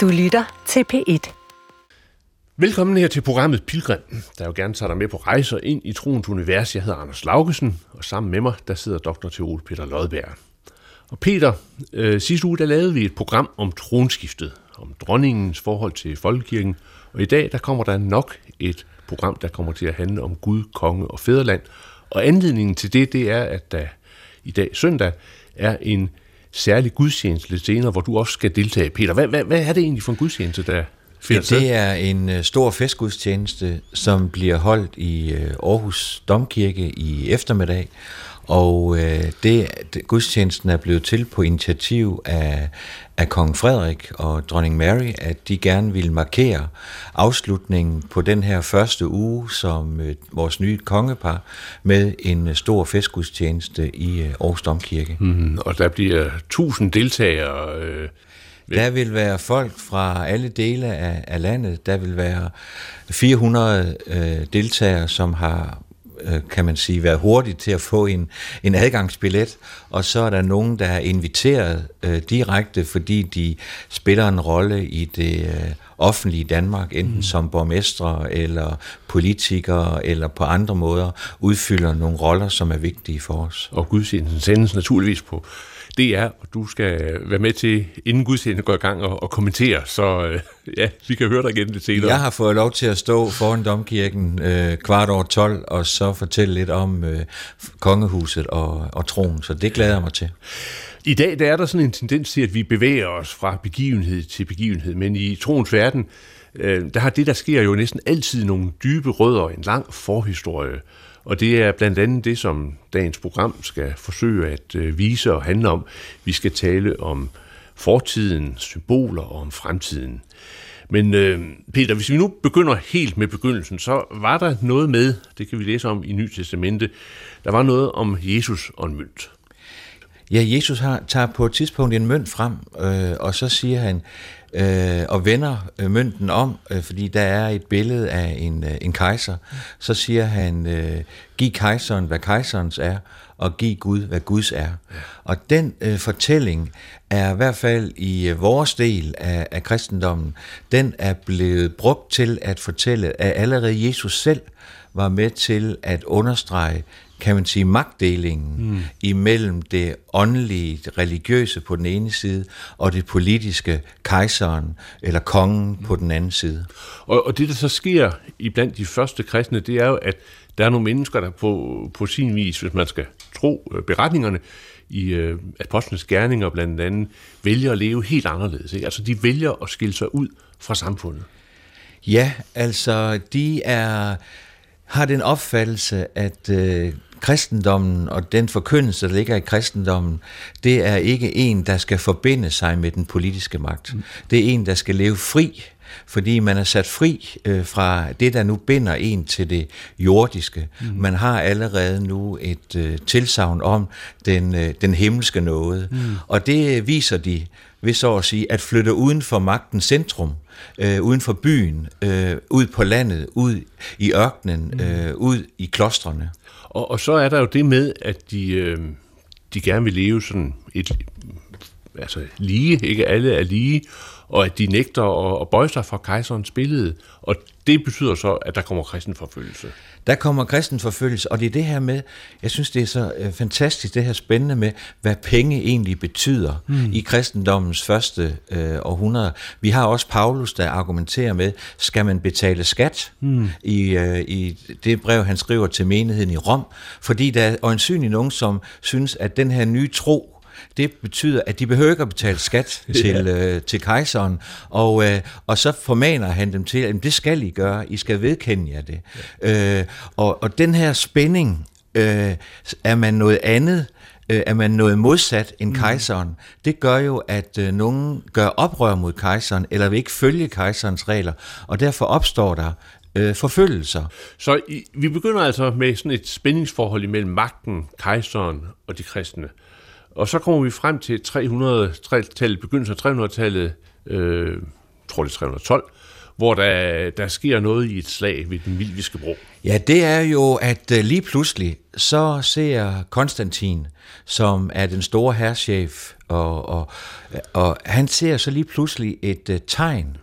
Du lytter til P1. Velkommen her til programmet Pilgrim, der jo gerne tager dig med på rejser ind i troens univers. Jeg hedder Anders Laugesen, og sammen med mig, der sidder dr. Teol Peter Lodberg. Og Peter, øh, sidste uge, der lavede vi et program om tronskiftet, om dronningens forhold til folkekirken, og i dag, der kommer der nok et program, der kommer til at handle om Gud, konge og fædreland. Og anledningen til det, det er, at der i dag søndag er en særlig gudstjeneste lidt senere, hvor du også skal deltage. Peter, hvad, hvad, hvad er det egentlig for en gudstjeneste, der finder ja, Det er en uh, stor festgudstjeneste, som bliver holdt i uh, Aarhus Domkirke i eftermiddag, og øh, det, det, gudstjenesten er blevet til på initiativ af, af kong Frederik og dronning Mary, at de gerne ville markere afslutningen på den her første uge som øh, vores nye kongepar med en stor festgudstjeneste i øh, Aarhus Domkirke. Mm, og der bliver tusind deltagere. Øh der vil være folk fra alle dele af, af landet. Der vil være 400 øh, deltagere, som har Øh, kan man sige, være hurtigt til at få en, en adgangsbillet, og så er der nogen, der er inviteret øh, direkte, fordi de spiller en rolle i det øh, offentlige Danmark, enten mm. som borgmestre eller politikere, eller på andre måder udfylder nogle roller, som er vigtige for os. Og gudstjenesten sendes naturligvis på DR, og du skal være med til, inden gudstjenesten går i gang, og, og kommentere, så øh, ja, vi kan høre dig igen lidt senere. Jeg har fået lov til at stå foran domkirken øh, kvart over 12, og så fortælle lidt om øh, kongehuset og, og troen, så det glæder jeg mig til. I dag der er der sådan en tendens til, at vi bevæger os fra begivenhed til begivenhed, men i troens verden, øh, der har det, der sker jo næsten altid nogle dybe rødder, en lang forhistorie. Og det er blandt andet det, som dagens program skal forsøge at øh, vise og handle om. Vi skal tale om fortiden, symboler og om fremtiden. Men øh, Peter, hvis vi nu begynder helt med begyndelsen, så var der noget med, det kan vi læse om i Ny Testamente, der var noget om Jesus og en mønt. Ja, Jesus har, tager på et tidspunkt en mønt frem, øh, og så siger han, øh, og vender øh, mønten om, øh, fordi der er et billede af en, øh, en kejser, så siger han, øh, giv kejseren, hvad kejserens er, og giv Gud, hvad Guds er. Og den øh, fortælling er i hvert fald i øh, vores del af, af kristendommen, den er blevet brugt til at fortælle, at allerede Jesus selv var med til at understrege kan man sige, magtdelingen mm. imellem det åndelige, det religiøse på den ene side, og det politiske, kejseren eller kongen mm. på den anden side. Og, og det, der så sker i blandt de første kristne, det er jo, at der er nogle mennesker, der på, på sin vis, hvis man skal tro øh, beretningerne, i øh, apostlenes gerninger blandt andet, vælger at leve helt anderledes. Ikke? Altså de vælger at skille sig ud fra samfundet. Ja, altså de er har den opfattelse, at øh, kristendommen og den forkyndelse, der ligger i kristendommen, det er ikke en, der skal forbinde sig med den politiske magt. Mm. Det er en, der skal leve fri, fordi man er sat fri øh, fra det, der nu binder en til det jordiske. Mm. Man har allerede nu et øh, tilsavn om den, øh, den himmelske nåde, mm. og det viser de ved så at sige at flytte uden for magtens centrum, øh, uden for byen, øh, ud på landet, ud i ørkenen, mm. øh, ud i klostrene. Og, og så er der jo det med, at de, øh, de gerne vil leve sådan et altså lige, ikke alle er lige, og at de nægter at, at bøje sig fra kejserens billede. Og det betyder så, at der kommer kristenforfølgelse. Der kommer kristenforfølgelse, og det er det her med, jeg synes det er så øh, fantastisk, det her spændende med, hvad penge egentlig betyder mm. i kristendommens første øh, århundrede. Vi har også Paulus, der argumenterer med, skal man betale skat mm. i, øh, i det brev, han skriver til menigheden i Rom, fordi der er øjensynligt nogen, som synes, at den her nye tro, det betyder, at de behøver ikke at betale skat til, ja. øh, til kejseren, og, øh, og så formaner han dem til, at det skal I gøre, I skal vedkende jer det. Ja. Øh, og, og den her spænding, øh, er man noget andet, øh, er man noget modsat end mm. kejseren, det gør jo, at øh, nogen gør oprør mod kejseren, eller vil ikke følge kejserens regler, og derfor opstår der øh, forfølgelser. Så i, vi begynder altså med sådan et spændingsforhold imellem magten, kejseren og de kristne. Og så kommer vi frem til 300-tallet, begyndelsen af 300-tallet, øh, tror det er 312, hvor der, der sker noget i et slag ved den Milviske bro. Ja, det er jo, at øh, lige pludselig, så ser Konstantin, som er den store herrchef, og, og, og han ser så lige pludselig et uh, tegn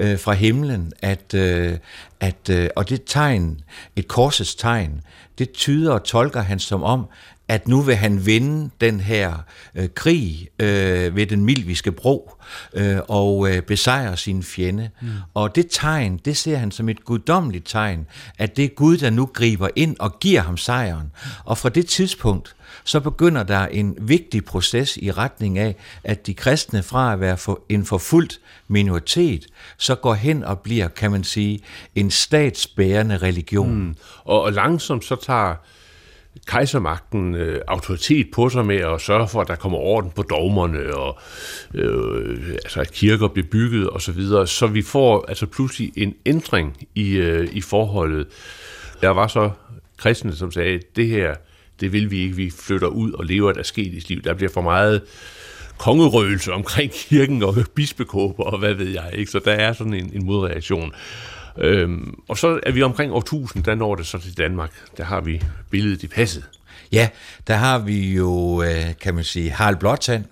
uh, fra himlen, at, uh, at uh, og det tegn, et korsets tegn, det tyder og tolker han som om, at nu vil han vinde den her øh, krig øh, ved den milviske bro øh, og øh, besejre sin fjende. Mm. Og det tegn, det ser han som et guddommeligt tegn, at det er Gud, der nu griber ind og giver ham sejren. Og fra det tidspunkt, så begynder der en vigtig proces i retning af, at de kristne fra at være for, en forfulgt minoritet, så går hen og bliver, kan man sige, en statsbærende religion. Mm. Og, og langsomt så tager kejsermagten øh, autoritet på sig med at sørge for, at der kommer orden på dogmerne, og øh, altså at kirker bliver bygget osv., så, videre. så vi får altså pludselig en ændring i, øh, i forholdet. Der var så kristne, som sagde, det her, det vil vi ikke, vi flytter ud og lever et asketisk liv. Der bliver for meget kongerøgelse omkring kirken og bispekåber og hvad ved jeg, ikke? så der er sådan en, en modreaktion. Øhm, og så er vi omkring år 1000, der når det så til Danmark. Der har vi billedet i passet. Ja, der har vi jo, øh, kan man sige, Harald Blåtand.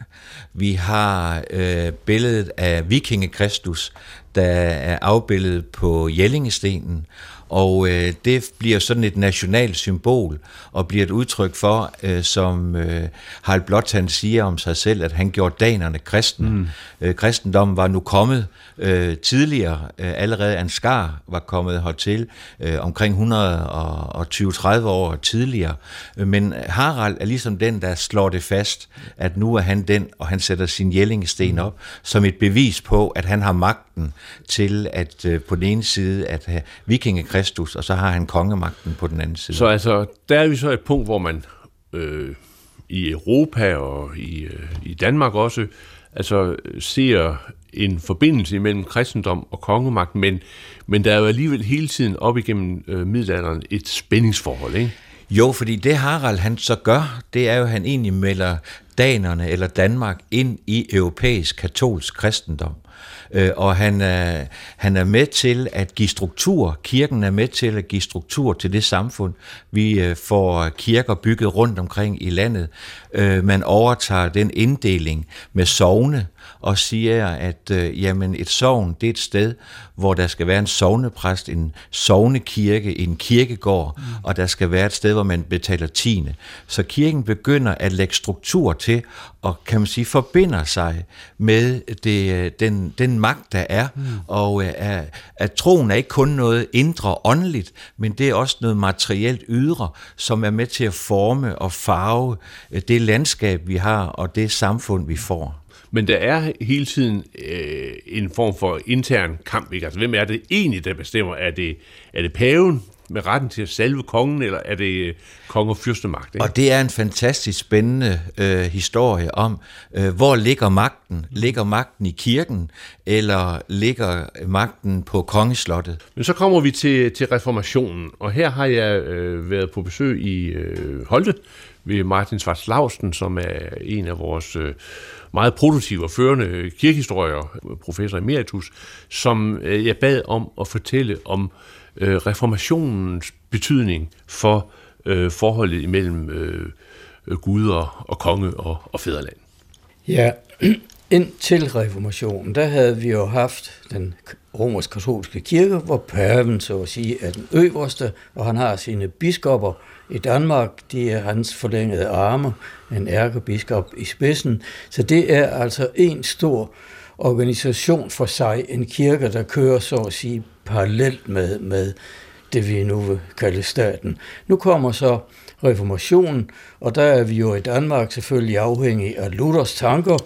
Vi har øh, billedet af vikingekristus, der er afbildet på Jellingestenen, og øh, det bliver sådan et nationalt symbol, og bliver et udtryk for, øh, som øh, Harald Blåtand siger om sig selv, at han gjorde danerne kristen. Mm. Øh, kristendommen var nu kommet øh, tidligere, øh, allerede Ansgar var kommet hertil øh, omkring 120-30 år tidligere, men Harald er ligesom den, der slår det fast, at nu er han den, og han sætter sin jællingesten op, som et bevis på, at han har magten til at øh, på den ene side at have vikingekristus, og så har han kongemagten på den anden side. Så altså, der er vi så et punkt, hvor man øh, i Europa og i, øh, i Danmark også, altså ser en forbindelse mellem kristendom og kongemagt, men, men der er jo alligevel hele tiden op igennem øh, middelalderen et spændingsforhold, ikke? Jo, fordi det Harald han så gør, det er jo, at han egentlig melder danerne eller Danmark ind i europæisk katolsk kristendom. Øh, og han er, han er med til at give struktur, kirken er med til at give struktur til det samfund. Vi øh, får kirker bygget rundt omkring i landet. Øh, man overtager den inddeling med sovne, og siger, at øh, jamen et sovn, det er et sted, hvor der skal være en sovnepræst, en sovnekirke, en kirkegård, mm. og der skal være et sted, hvor man betaler tiende. Så kirken begynder at lægge struktur til, og kan man sige, forbinder sig med det, den, den magt, der er, mm. og øh, at, at troen er ikke kun noget indre åndeligt, men det er også noget materielt ydre, som er med til at forme og farve øh, det landskab, vi har, og det samfund, vi får. Men der er hele tiden øh, en form for intern kamp. Ikke? Altså, hvem er det egentlig, der bestemmer? Er det, er det paven, med retten til at salve kongen, eller er det øh, kong og fyrstemagt? Ikke? Og det er en fantastisk spændende øh, historie om, øh, hvor ligger magten? Ligger magten i kirken, eller ligger magten på kongeslottet? Men så kommer vi til, til reformationen, og her har jeg øh, været på besøg i øh, Holte ved Martin Svarts Lausten, som er en af vores øh, meget produktive og førende øh, kirkehistorier, øh, professor emeritus, som øh, jeg bad om at fortælle om reformationens betydning for forholdet imellem guder Gud og, og konge og, og fædreland. Ja, indtil reformationen, der havde vi jo haft den romersk-katolske kirke, hvor paven så at sige er den øverste, og han har sine biskopper i Danmark, de er hans forlængede arme, en ærkebiskop i spidsen. Så det er altså en stor organisation for sig, en kirke, der kører så at sige parallelt med, med det, vi nu vil kalde staten. Nu kommer så reformationen, og der er vi jo i Danmark selvfølgelig afhængige af Luthers tanker,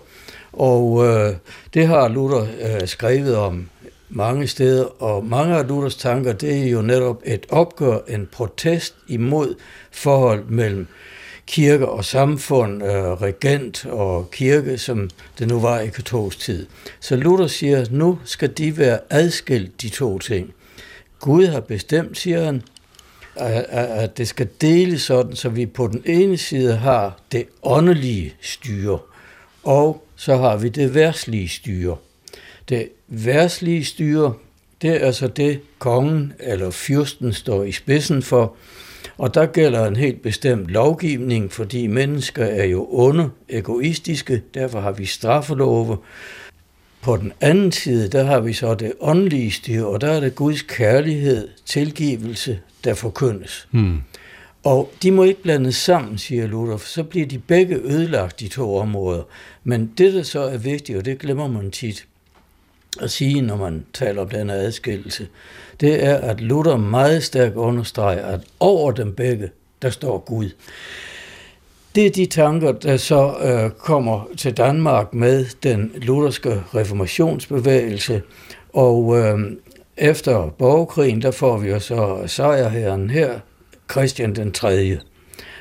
og øh, det har Luther øh, skrevet om mange steder, og mange af Luthers tanker, det er jo netop et opgør, en protest imod forhold mellem kirke og samfund, øh, regent og kirke, som det nu var i katolsk tid. Så Luther siger, at nu skal de være adskilt, de to ting. Gud har bestemt, siger han, at det skal deles sådan, så vi på den ene side har det åndelige styre, og så har vi det værtslige styre. Det værtslige styre, Det er altså det, kongen eller fyrsten står i spidsen for, og der gælder en helt bestemt lovgivning, fordi mennesker er jo onde, egoistiske, derfor har vi straffelove. På den anden side, der har vi så det åndelige styre, og der er det Guds kærlighed, tilgivelse, der forkyndes. Hmm. Og de må ikke blandes sammen, siger Luther, for så bliver de begge ødelagt, de to områder. Men det, der så er vigtigt, og det glemmer man tit at sige, når man taler om denne adskillelse, det er, at Luther meget stærkt understreger, at over dem begge, der står Gud. Det er de tanker, der så øh, kommer til Danmark med den lutherske reformationsbevægelse, og øh, efter borgerkrigen, der får vi jo så sejrherren her, Christian den 3.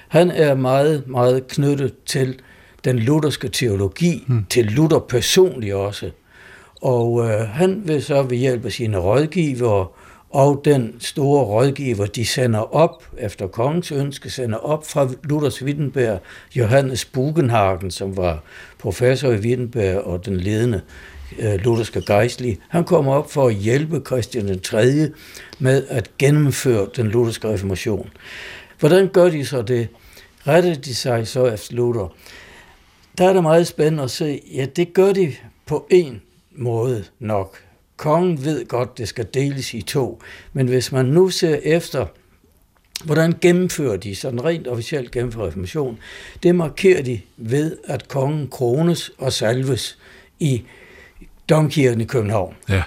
Han er meget, meget knyttet til den lutherske teologi, hmm. til Luther personligt også. Og øh, han vil så ved hjælp af sine rådgivere og den store rådgiver, de sender op, efter kongens ønske, sender op fra Luthers Wittenberg, Johannes Bugenhagen, som var professor i Wittenberg og den ledende Øh, lutherske gejstlige. Han kommer op for at hjælpe Christian den 3. med at gennemføre den lutherske reformation. Hvordan gør de så det? Retter de sig så efter Luther? Der er det meget spændende at se, ja, det gør de på en måde nok. Kongen ved godt, det skal deles i to, men hvis man nu ser efter, hvordan gennemfører de sådan rent officielt gennemfører reformation, det markerer de ved, at kongen krones og salves i domkirken i København. Ja.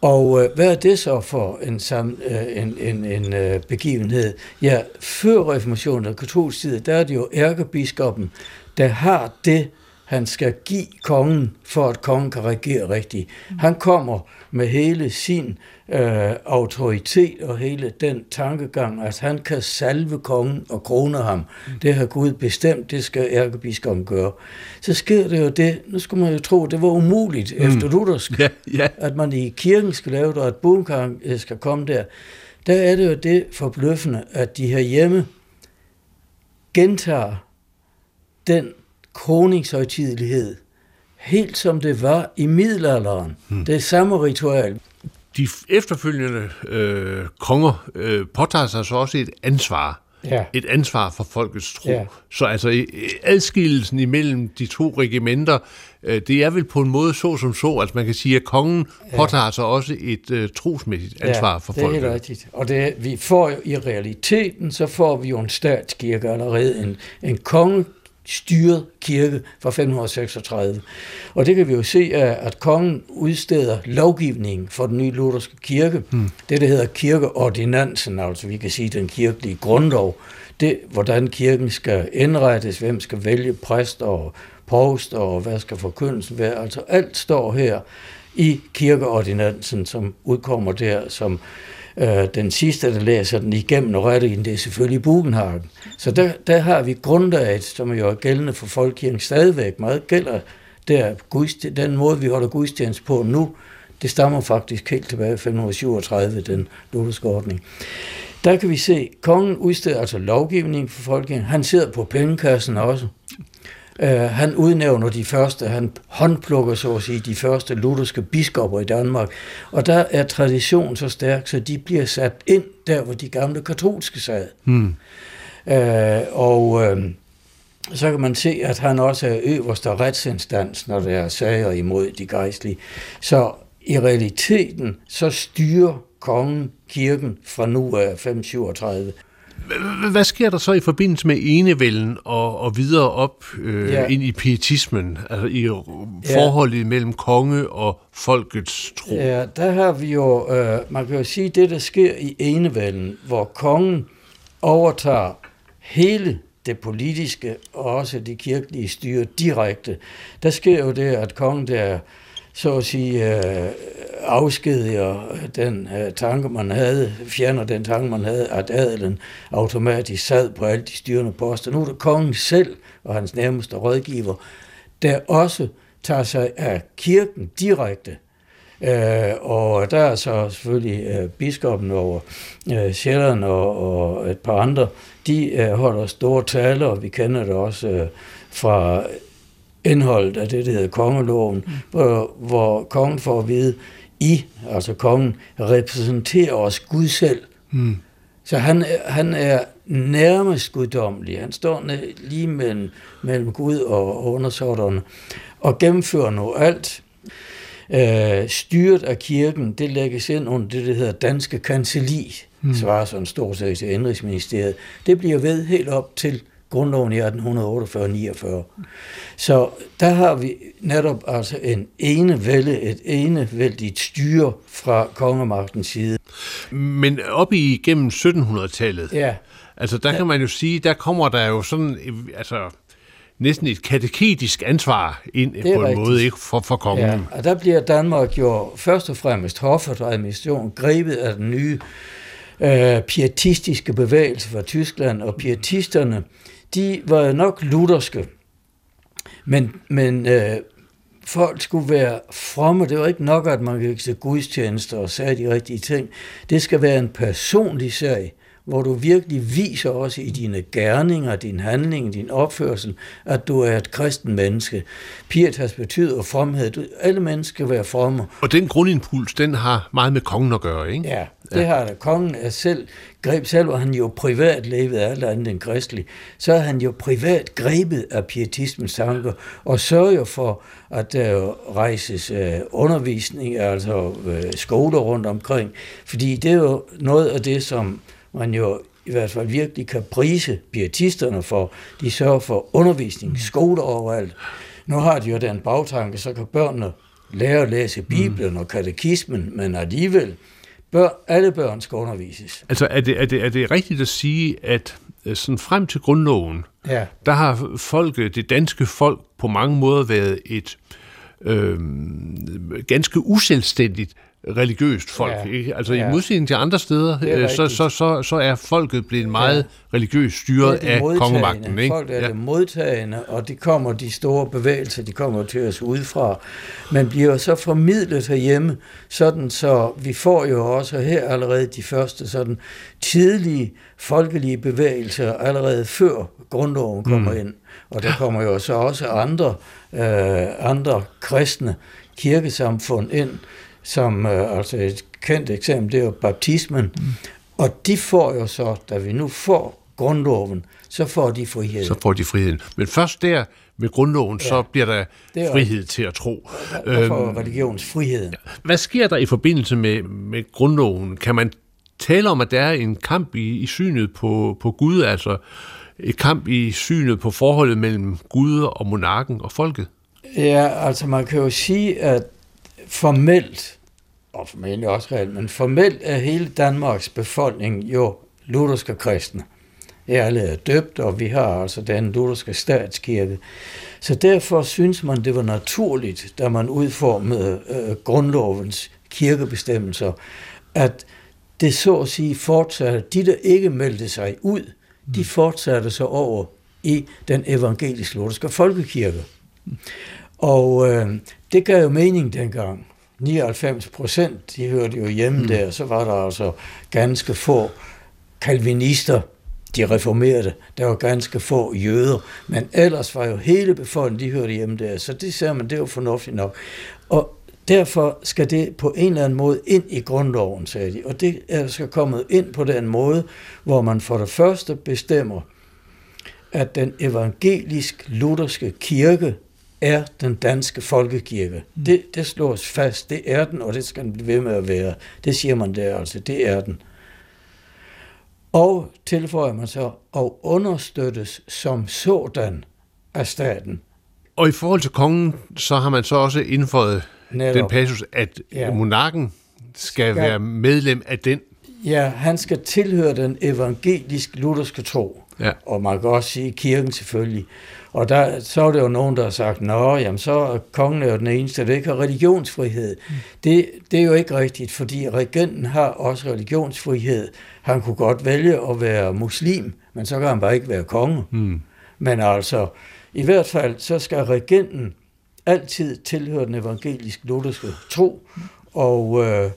Og øh, hvad er det så for en, sam, øh, en, en, en øh, begivenhed? Ja, før reformationen og katolsk tid, der er det jo ærkebiskoppen, der har det han skal give kongen, for at kongen kan regere rigtigt. Han kommer med hele sin øh, autoritet og hele den tankegang, at han kan salve kongen og krone ham. Det har Gud bestemt, det skal ærkebiskoppen gøre. Så sker det jo det, nu skulle man jo tro, det var umuligt mm. efter luthersk, ja, ja. at man i kirken skal lave det, og at bunkang øh, skal komme der. Der er det jo det forbløffende, at de her hjemme gentager den kroningshøjtidelighed, helt som det var i middelalderen. Hmm. Det samme ritual. De efterfølgende øh, konger øh, påtager sig så også et ansvar. Ja. Et ansvar for folkets tro. Ja. Så altså adskillelsen imellem de to regimenter, øh, det er vel på en måde så som så, at man kan sige, at kongen ja. påtager sig også et uh, trosmæssigt ansvar ja, for folket. det er helt rigtigt. Og det, vi får jo i realiteten, så får vi jo en statskirke allerede, en, en konge styret kirke fra 536. Og det kan vi jo se at kongen udsteder lovgivning for den nye lutherske kirke. Hmm. Det, der hedder kirkeordinansen, altså vi kan sige den kirkelige grundlov, det, hvordan kirken skal indrettes, hvem skal vælge præst og provst, og hvad skal forkyndelsen være. Altså alt står her i kirkeordinansen, som udkommer der som Øh, den sidste, der læser den igennem og rører den, det er selvfølgelig Bugenhagen. Så der, der har vi grundlaget, som er jo gældende for folkekirken stadigvæk. Meget gælder der, den måde, vi holder gudstjeneste på nu, det stammer faktisk helt tilbage i 537, den lutherske ordning. Der kan vi se, at kongen udsteder altså lovgivning for folkekirken. Han sidder på pengekassen også. Uh, han udnævner de første, han håndplukker så at sige, de første lutherske biskopper i Danmark. Og der er tradition så stærk, så de bliver sat ind der, hvor de gamle katolske sad. Hmm. Uh, og uh, så kan man se, at han også er øverste retsinstans, når der er sager imod de gejstlige. Så i realiteten, så styrer kongen kirken fra nu af 537. Hvad sker der så i forbindelse med enevælden og, og videre op øh, ja. ind i pietismen, altså i forholdet ja. mellem konge og folkets tro? Ja, der har vi jo, øh, man kan jo sige, det der sker i enevælden, hvor kongen overtager hele det politiske og også det kirkelige styre direkte. Der sker jo det, at kongen der så at sige, øh, afskediger den øh, tanke, man havde, fjerner den tanke, man havde, at adelen automatisk sad på alle de styrende poster. Nu er det kongen selv og hans nærmeste rådgiver, der også tager sig af kirken direkte. Øh, og der er så selvfølgelig øh, biskoppen over øh, Sjælland og, og et par andre, de øh, holder store taler, og vi kender det også øh, fra indholdet af det, der hedder kongeloven, mm. hvor, hvor kongen får at vide, I, altså kongen, repræsenterer os Gud selv. Mm. Så han, han er nærmest guddommelig. Han står lige mellem, mellem Gud og undersåtterne og gennemfører nu alt. Øh, styret af kirken, det lægges ind under det, der hedder Danske Kancelli, mm. svarer sådan stort set til Indrigsministeriet. Det bliver ved helt op til grundloven i 1848-49. Så der har vi netop altså en enevælde, et enevældigt styre fra kongemagtens side. Men op igennem 1700-tallet, ja. altså der kan man jo sige, der kommer der jo sådan, altså næsten et kateketisk ansvar ind på en rigtigt. måde ikke, for, for kongen. Ja, og der bliver Danmark jo først og fremmest hoffet og administration grebet af den nye øh, pietistiske bevægelse fra Tyskland, og pietisterne, de var nok lutherske, men, men øh, folk skulle være fromme. Det var ikke nok, at man gik til gudstjenester og sagde de rigtige ting. Det skal være en personlig sag hvor du virkelig viser også i dine gerninger, din handling, din opførsel, at du er et kristen menneske. Pietas betyder fromhed. Du, alle mennesker skal være fromme. Og den grundimpuls, den har meget med kongen at gøre, ikke? Ja, det har. Kongen er selv, greb selv, hvor han jo privat levede alt andet end kristelig, så er han jo privat grebet af pietismens tanker, og sørger for, at der rejses uh, undervisning, altså uh, skoler rundt omkring, fordi det er jo noget af det, som man jo i hvert fald virkelig kan prise pietisterne for. De sørger for undervisning, mm. skoler overalt. Nu har de jo den bagtanke, så kan børnene lære at læse Bibelen mm. og katekismen, men alligevel, bør, alle børn skal undervises. Altså er det, er, det, er det rigtigt at sige, at øh, sådan frem til grundloven, ja. der har folket, det danske folk på mange måder været et øh, ganske uselvstændigt religiøst folk. Ja, ikke? Altså ja. i modsætning til andre steder, øh, så, så, så, så er folket blevet meget ja. religiøst styret af kongemagten. Ikke? Folk er ja. det modtagende, og de kommer, de store bevægelser, de kommer til os udefra, men bliver så formidlet herhjemme, sådan så vi får jo også her allerede de første sådan tidlige folkelige bevægelser, allerede før grundloven kommer mm. ind. Og der kommer jo så også andre, øh, andre kristne kirkesamfund ind, som øh, altså et kendt eksempel, det er jo baptismen. Mm. Og de får jo så, da vi nu får grundloven, så får de frihed. Så får de friheden. Men først der med grundloven, ja, så bliver der frihed til at tro. Der får øhm, religionsfriheden. Hvad sker der i forbindelse med, med grundloven? Kan man tale om, at der er en kamp i, i synet på, på Gud, altså et kamp i synet på forholdet mellem Gud og monarken og folket? Ja, altså man kan jo sige, at formelt, og formentlig også reelt, men formelt er hele Danmarks befolkning jo lutherske kristne. Alle er døbt, og vi har altså den lutherske statskirke. Så derfor synes man, det var naturligt, da man udformede øh, grundlovens kirkebestemmelser, at det så at sige fortsatte, de der ikke meldte sig ud, de fortsatte så over i den evangelisk-lutherske folkekirke. Og øh, det gav jo mening dengang. 99 procent, de hørte jo hjemme mm. der, så var der altså ganske få kalvinister, de reformerede, der var ganske få jøder, men ellers var jo hele befolkningen, de hørte hjemme der, så det ser man, det var fornuftigt nok. Og derfor skal det på en eller anden måde ind i grundloven, sagde de, og det er skal kommet ind på den måde, hvor man for det første bestemmer, at den evangelisk-lutherske kirke er den danske folkekirke. Mm. Det, det slås fast. Det er den, og det skal den blive ved med at være. Det siger man der altså. Det er den. Og tilføjer man så, og understøttes som sådan af staten. Og i forhold til kongen, så har man så også indføjet Netop. den passus, at ja. monarken skal, skal være medlem af den. Ja, han skal tilhøre den evangelisk-lutherske tro. Ja. Og man kan også sige kirken selvfølgelig. Og der, så er det jo nogen, der har sagt, nå, jamen så er kongen jo den eneste, der ikke har religionsfrihed. Mm. Det, det er jo ikke rigtigt, fordi regenten har også religionsfrihed. Han kunne godt vælge at være muslim, men så kan han bare ikke være konge. Mm. Men altså, i hvert fald, så skal regenten altid tilhøre den evangelisk-lutherske tro. Og øh,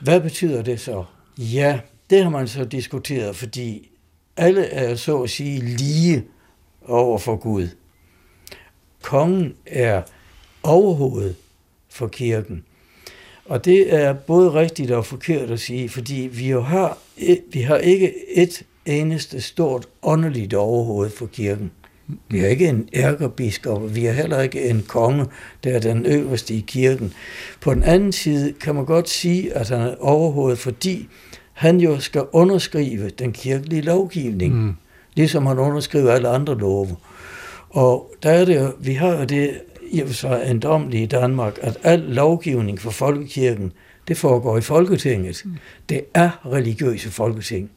hvad betyder det så? Ja, det har man så diskuteret, fordi alle er så at sige lige over for Gud. Kongen er overhovedet for kirken. Og det er både rigtigt og forkert at sige, fordi vi jo har, vi har ikke et eneste stort åndeligt overhoved for kirken. Vi har ikke en ærkerbiskop, vi har heller ikke en konge, der er den øverste i kirken. På den anden side kan man godt sige, at han er overhovedet, fordi han jo skal underskrive den kirkelige lovgivning, mm ligesom han underskriver alle andre love. Og der er det, vi har jo det i og for sig endommelige i Danmark, at al lovgivning for folkekirken, det foregår i Folketinget. Mm. Det er religiøse folketing.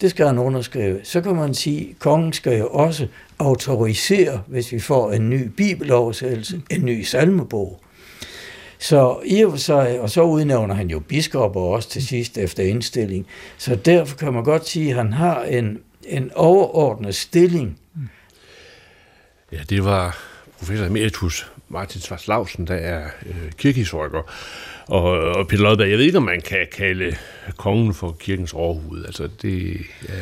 Det skal han underskrive. Så kan man sige, at kongen skal jo også autorisere, hvis vi får en ny bibeloversættelse, en ny salmebog. Så i og for sig, og så udnævner han jo biskopper også til sidst efter indstilling. Så derfor kan man godt sige, at han har en, en overordnet stilling. Ja, det var professor emeritus Martin Svarslausen, der er øh, kirkehistoriker. Og, og Peter Lodberg, jeg ved ikke, om man kan kalde kongen for kirkens overhoved. Altså, det, ja.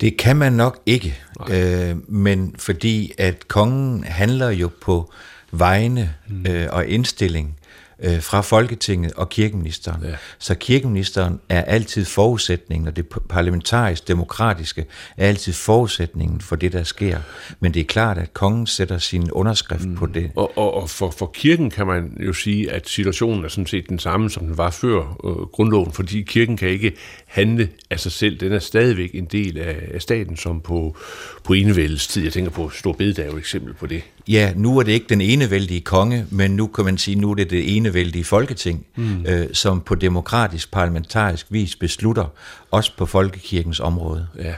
det kan man nok ikke, øh, men fordi at kongen handler jo på vegne mm. øh, og indstilling øh, fra Folketinget og kirkeministeren. Ja. Så kirkeministeren er altid forudsætningen, og det parlamentarisk demokratiske er altid forudsætningen for det, der sker. Men det er klart, at kongen sætter sin underskrift mm. på det. Og, og, og for, for kirken kan man jo sige, at situationen er sådan set den samme, som den var før øh, grundloven, fordi kirken kan ikke handle af sig selv. Den er stadigvæk en del af, af staten, som på, på enevældets tid. Jeg tænker på Stor Bededag er jo et eksempel på det. Ja, nu er det ikke den enevældige konge, men nu kan man sige, nu er det det enevældige folketing, mm. øh, som på demokratisk, parlamentarisk vis beslutter, også på folkekirkens område. Ja.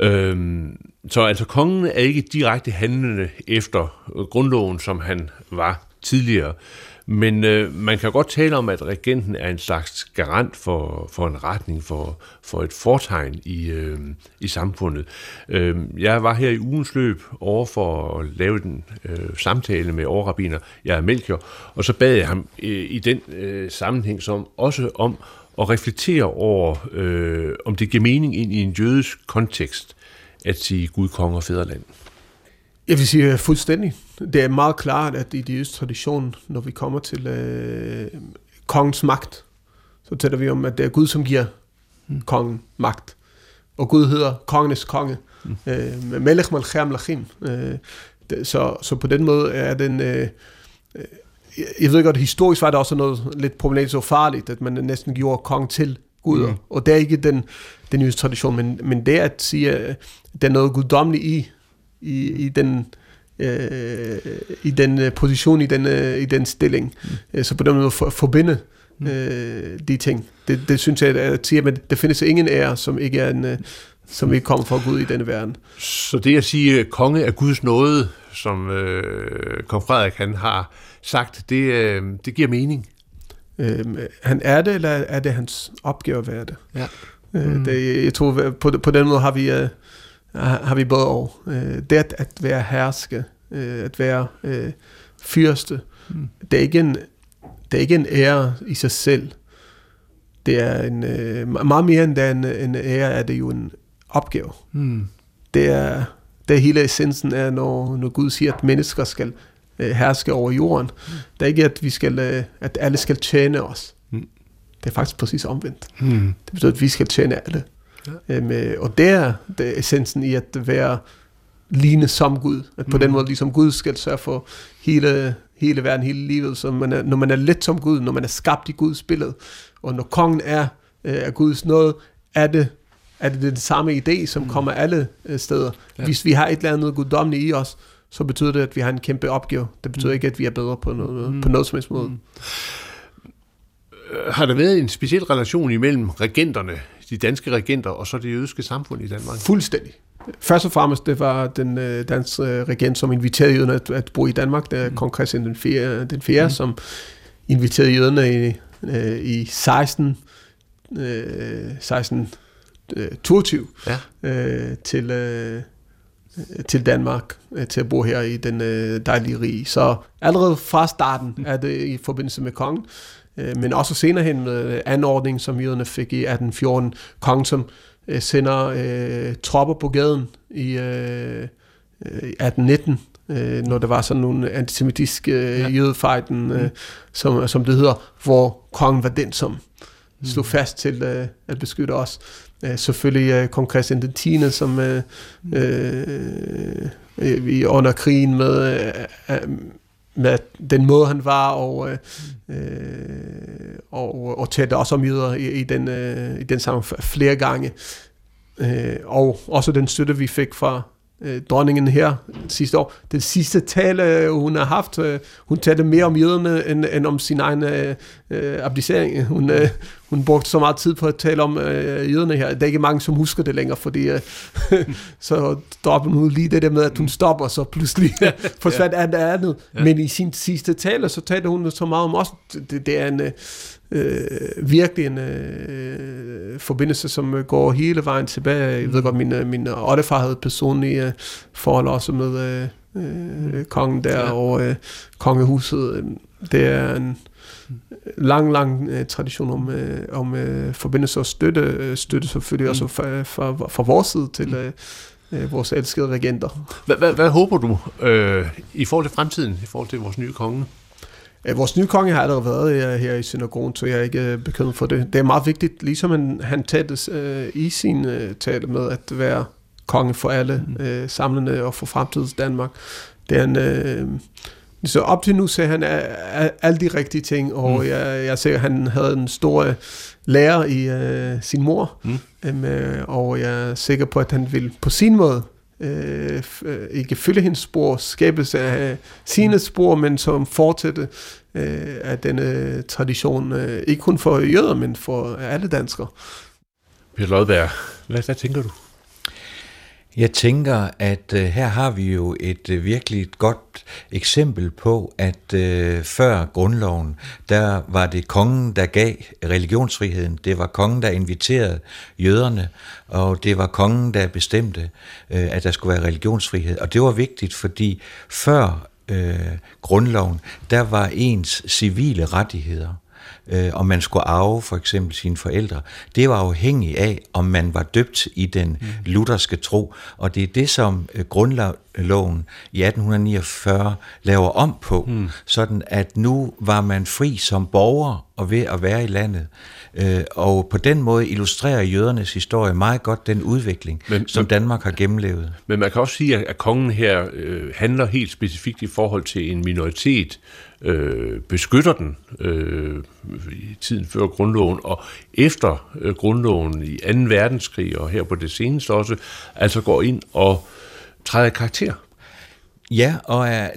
Øhm, så altså kongen er ikke direkte handlende efter grundloven, som han var tidligere. Men øh, man kan godt tale om, at regenten er en slags garant for, for en retning, for, for et fortegn i, øh, i samfundet. Øh, jeg var her i ugens løb over for at lave den øh, samtale med overrabiner, jeg er Melchior, og så bad jeg ham øh, i den øh, sammenhæng som også om at reflektere over, øh, om det giver mening ind i en jødisk kontekst at sige Gud, konge og fædreland. Jeg vil sige fuldstændig. Det er meget klart, at i de tradition, når vi kommer til øh, kongens magt, så taler vi om, at det er Gud, som giver mm. kongen magt. Og Gud hedder kongenes konge. Mm. Øh, Melech Malachim. Øh, så, så på den måde er den... Øh, jeg ved godt, historisk var det også noget lidt problematisk og farligt, at man næsten gjorde kongen til Gud. Mm. Og det er ikke den, den nye tradition, men, men det at sige, at der er noget guddommeligt i i, i den øh, i den øh, position, i den, øh, i den stilling. Mm. Så på den måde for, forbinde mm. øh, de ting. Det, det synes jeg, at sige, at der findes ingen ære, som ikke er en, øh, som ikke kommer fra Gud i denne verden. Så det at sige, at konge er Guds nåde, som øh, kong Frederik han har sagt, det, øh, det giver mening. Øh, han er det, eller er det hans opgave at være det? Ja. Øh, mm. det jeg tror, på, på den måde har vi... Øh, har vi både og. Øh, det at, at være herske, øh, at være øh, fyrste, mm. det, er ikke en, det er ikke en ære i sig selv. Det er en, øh, meget mere end en, en ære, er det jo en opgave. Mm. Det er det er hele essensen af, når, når Gud siger, at mennesker skal øh, herske over jorden. Mm. Det er ikke, at, vi skal, øh, at alle skal tjene os. Mm. Det er faktisk præcis omvendt. Mm. Det betyder, at vi skal tjene alle. Ja. Øhm, og det er, det er essensen i at være lignende som Gud. At på mm. den måde, ligesom Gud skal sørge for hele, hele verden, hele livet. Så man er, når man er lidt som Gud, når man er skabt i Guds billede, og når kongen er, øh, er Guds noget, er det er det den samme idé, som mm. kommer alle øh, steder. Ja. Hvis vi har et eller andet guddommeligt i os, så betyder det, at vi har en kæmpe opgave. Det betyder mm. ikke, at vi er bedre på noget, mm. på noget som helst måde. Mm. Har der været en speciel relation imellem regenterne de danske regenter og så det jødiske samfund i Danmark? Fuldstændig. Først og fremmest, det var den øh, danske øh, regent, som inviterede jøderne at, at bo i Danmark. Det er mm. kong Christian den 4., den 4. Mm. som inviterede jøderne i, øh, i 16, øh, 16 øh, 22 ja. øh, til, øh, til Danmark, øh, til at bo her i den øh, dejlige rige. Så allerede fra starten er det i forbindelse med kongen, Øh, men også senere hen med anordning, som jøderne fik i 1814, kongen som øh, sender øh, tropper på gaden i øh, 1819, øh, når der var sådan nogle antisemitiske øh, ja. jødefejden, øh, mm. som, som det hedder, hvor kongen var den, som mm. stod fast til øh, at beskytte os. Øh, selvfølgelig øh, kong Christian den 10., som øh, mm. øh, øh, under krigen med, øh, med den måde, han var, og, øh, øh, og, og talte også om jøder i, i, den, øh, i den sammen flere gange. Øh, og også den støtte, vi fik fra øh, dronningen her sidste år. Den sidste tale, øh, hun har haft, øh, hun talte mere om jøderne end, end om sin egen øh, abdicering. Hun, øh, hun brugte så meget tid på at tale om øh, jøderne her. Der er ikke mange, som husker det længere, fordi øh, så dropper hun lige det der med, at hun stopper, så pludselig forsvandt alt andet. Ja. Men i sin sidste tale, så talte hun så meget om os. Det, det er en... Øh, øh, virkelig en øh, forbindelse, som går hele vejen tilbage. Jeg ved godt, min, øh, min oldefar havde personlige øh, forhold også med øh, øh, kongen der ja. og øh, kongehuset. Det er en lang, lang øh, tradition om, øh, om øh, forbindelse og støtte, øh, støtte selvfølgelig mm. også fra, fra, fra vores side til mm. øh, øh vores elskede regenter. Hvad, hvad, hvad håber du øh, i forhold til fremtiden, i forhold til vores nye konge? Vores nye konge har allerede været her i synagogen, så jeg er ikke øh, bekymret for det. Det er meget vigtigt, ligesom han, han talte øh, i sin øh, tale med at være konge for alle mm. øh, samlende og for fremtidens Danmark. Det er en... Øh, så op til nu sagde han alle de rigtige ting, og mm. jeg, jeg ser, at han havde en stor lærer i øh, sin mor, mm. øh, og jeg er sikker på, at han vil på sin måde øh, øh, ikke følge hendes spor, skabelse af sine spor, men som fortsætte øh, af denne tradition, øh, ikke kun for jøder, men for alle danskere. Peter Lodberg, hvad, hvad tænker du? Jeg tænker, at øh, her har vi jo et øh, virkelig godt eksempel på, at øh, før grundloven, der var det kongen, der gav religionsfriheden. Det var kongen, der inviterede jøderne, og det var kongen, der bestemte, øh, at der skulle være religionsfrihed. Og det var vigtigt, fordi før øh, grundloven, der var ens civile rettigheder øh, om man skulle arve for eksempel sine forældre, det var afhængigt af, om man var døbt i den mm. lutherske tro. Og det er det, som øh, grundloven i 1849 laver om på, mm. sådan at nu var man fri som borger og ved at være i landet. Øh, og på den måde illustrerer jødernes historie meget godt den udvikling, men, som Danmark har gennemlevet. Men man kan også sige, at kongen her øh, handler helt specifikt i forhold til en minoritet, øh, beskytter den øh, i tiden før grundloven, og efter øh, grundloven i 2. verdenskrig, og her på det seneste også, altså går ind og træder karakter. Ja, og er,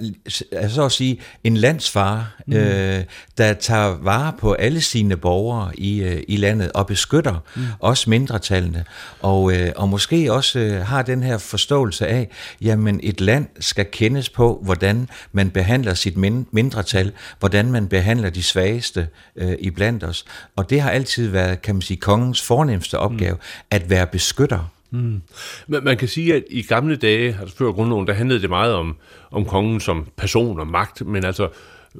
er så at sige en landsfar, mm. øh, der tager vare på alle sine borgere i, øh, i landet og beskytter mm. også mindretallene. Og, øh, og måske også øh, har den her forståelse af, jamen et land skal kendes på, hvordan man behandler sit min, mindretal, hvordan man behandler de svageste øh, i blandt os. Og det har altid været, kan man sige, kongens fornemmeste opgave, mm. at være beskytter Mm. Men man kan sige, at i gamle dage, altså før grundloven, der handlede det meget om, om kongen som person og magt, men altså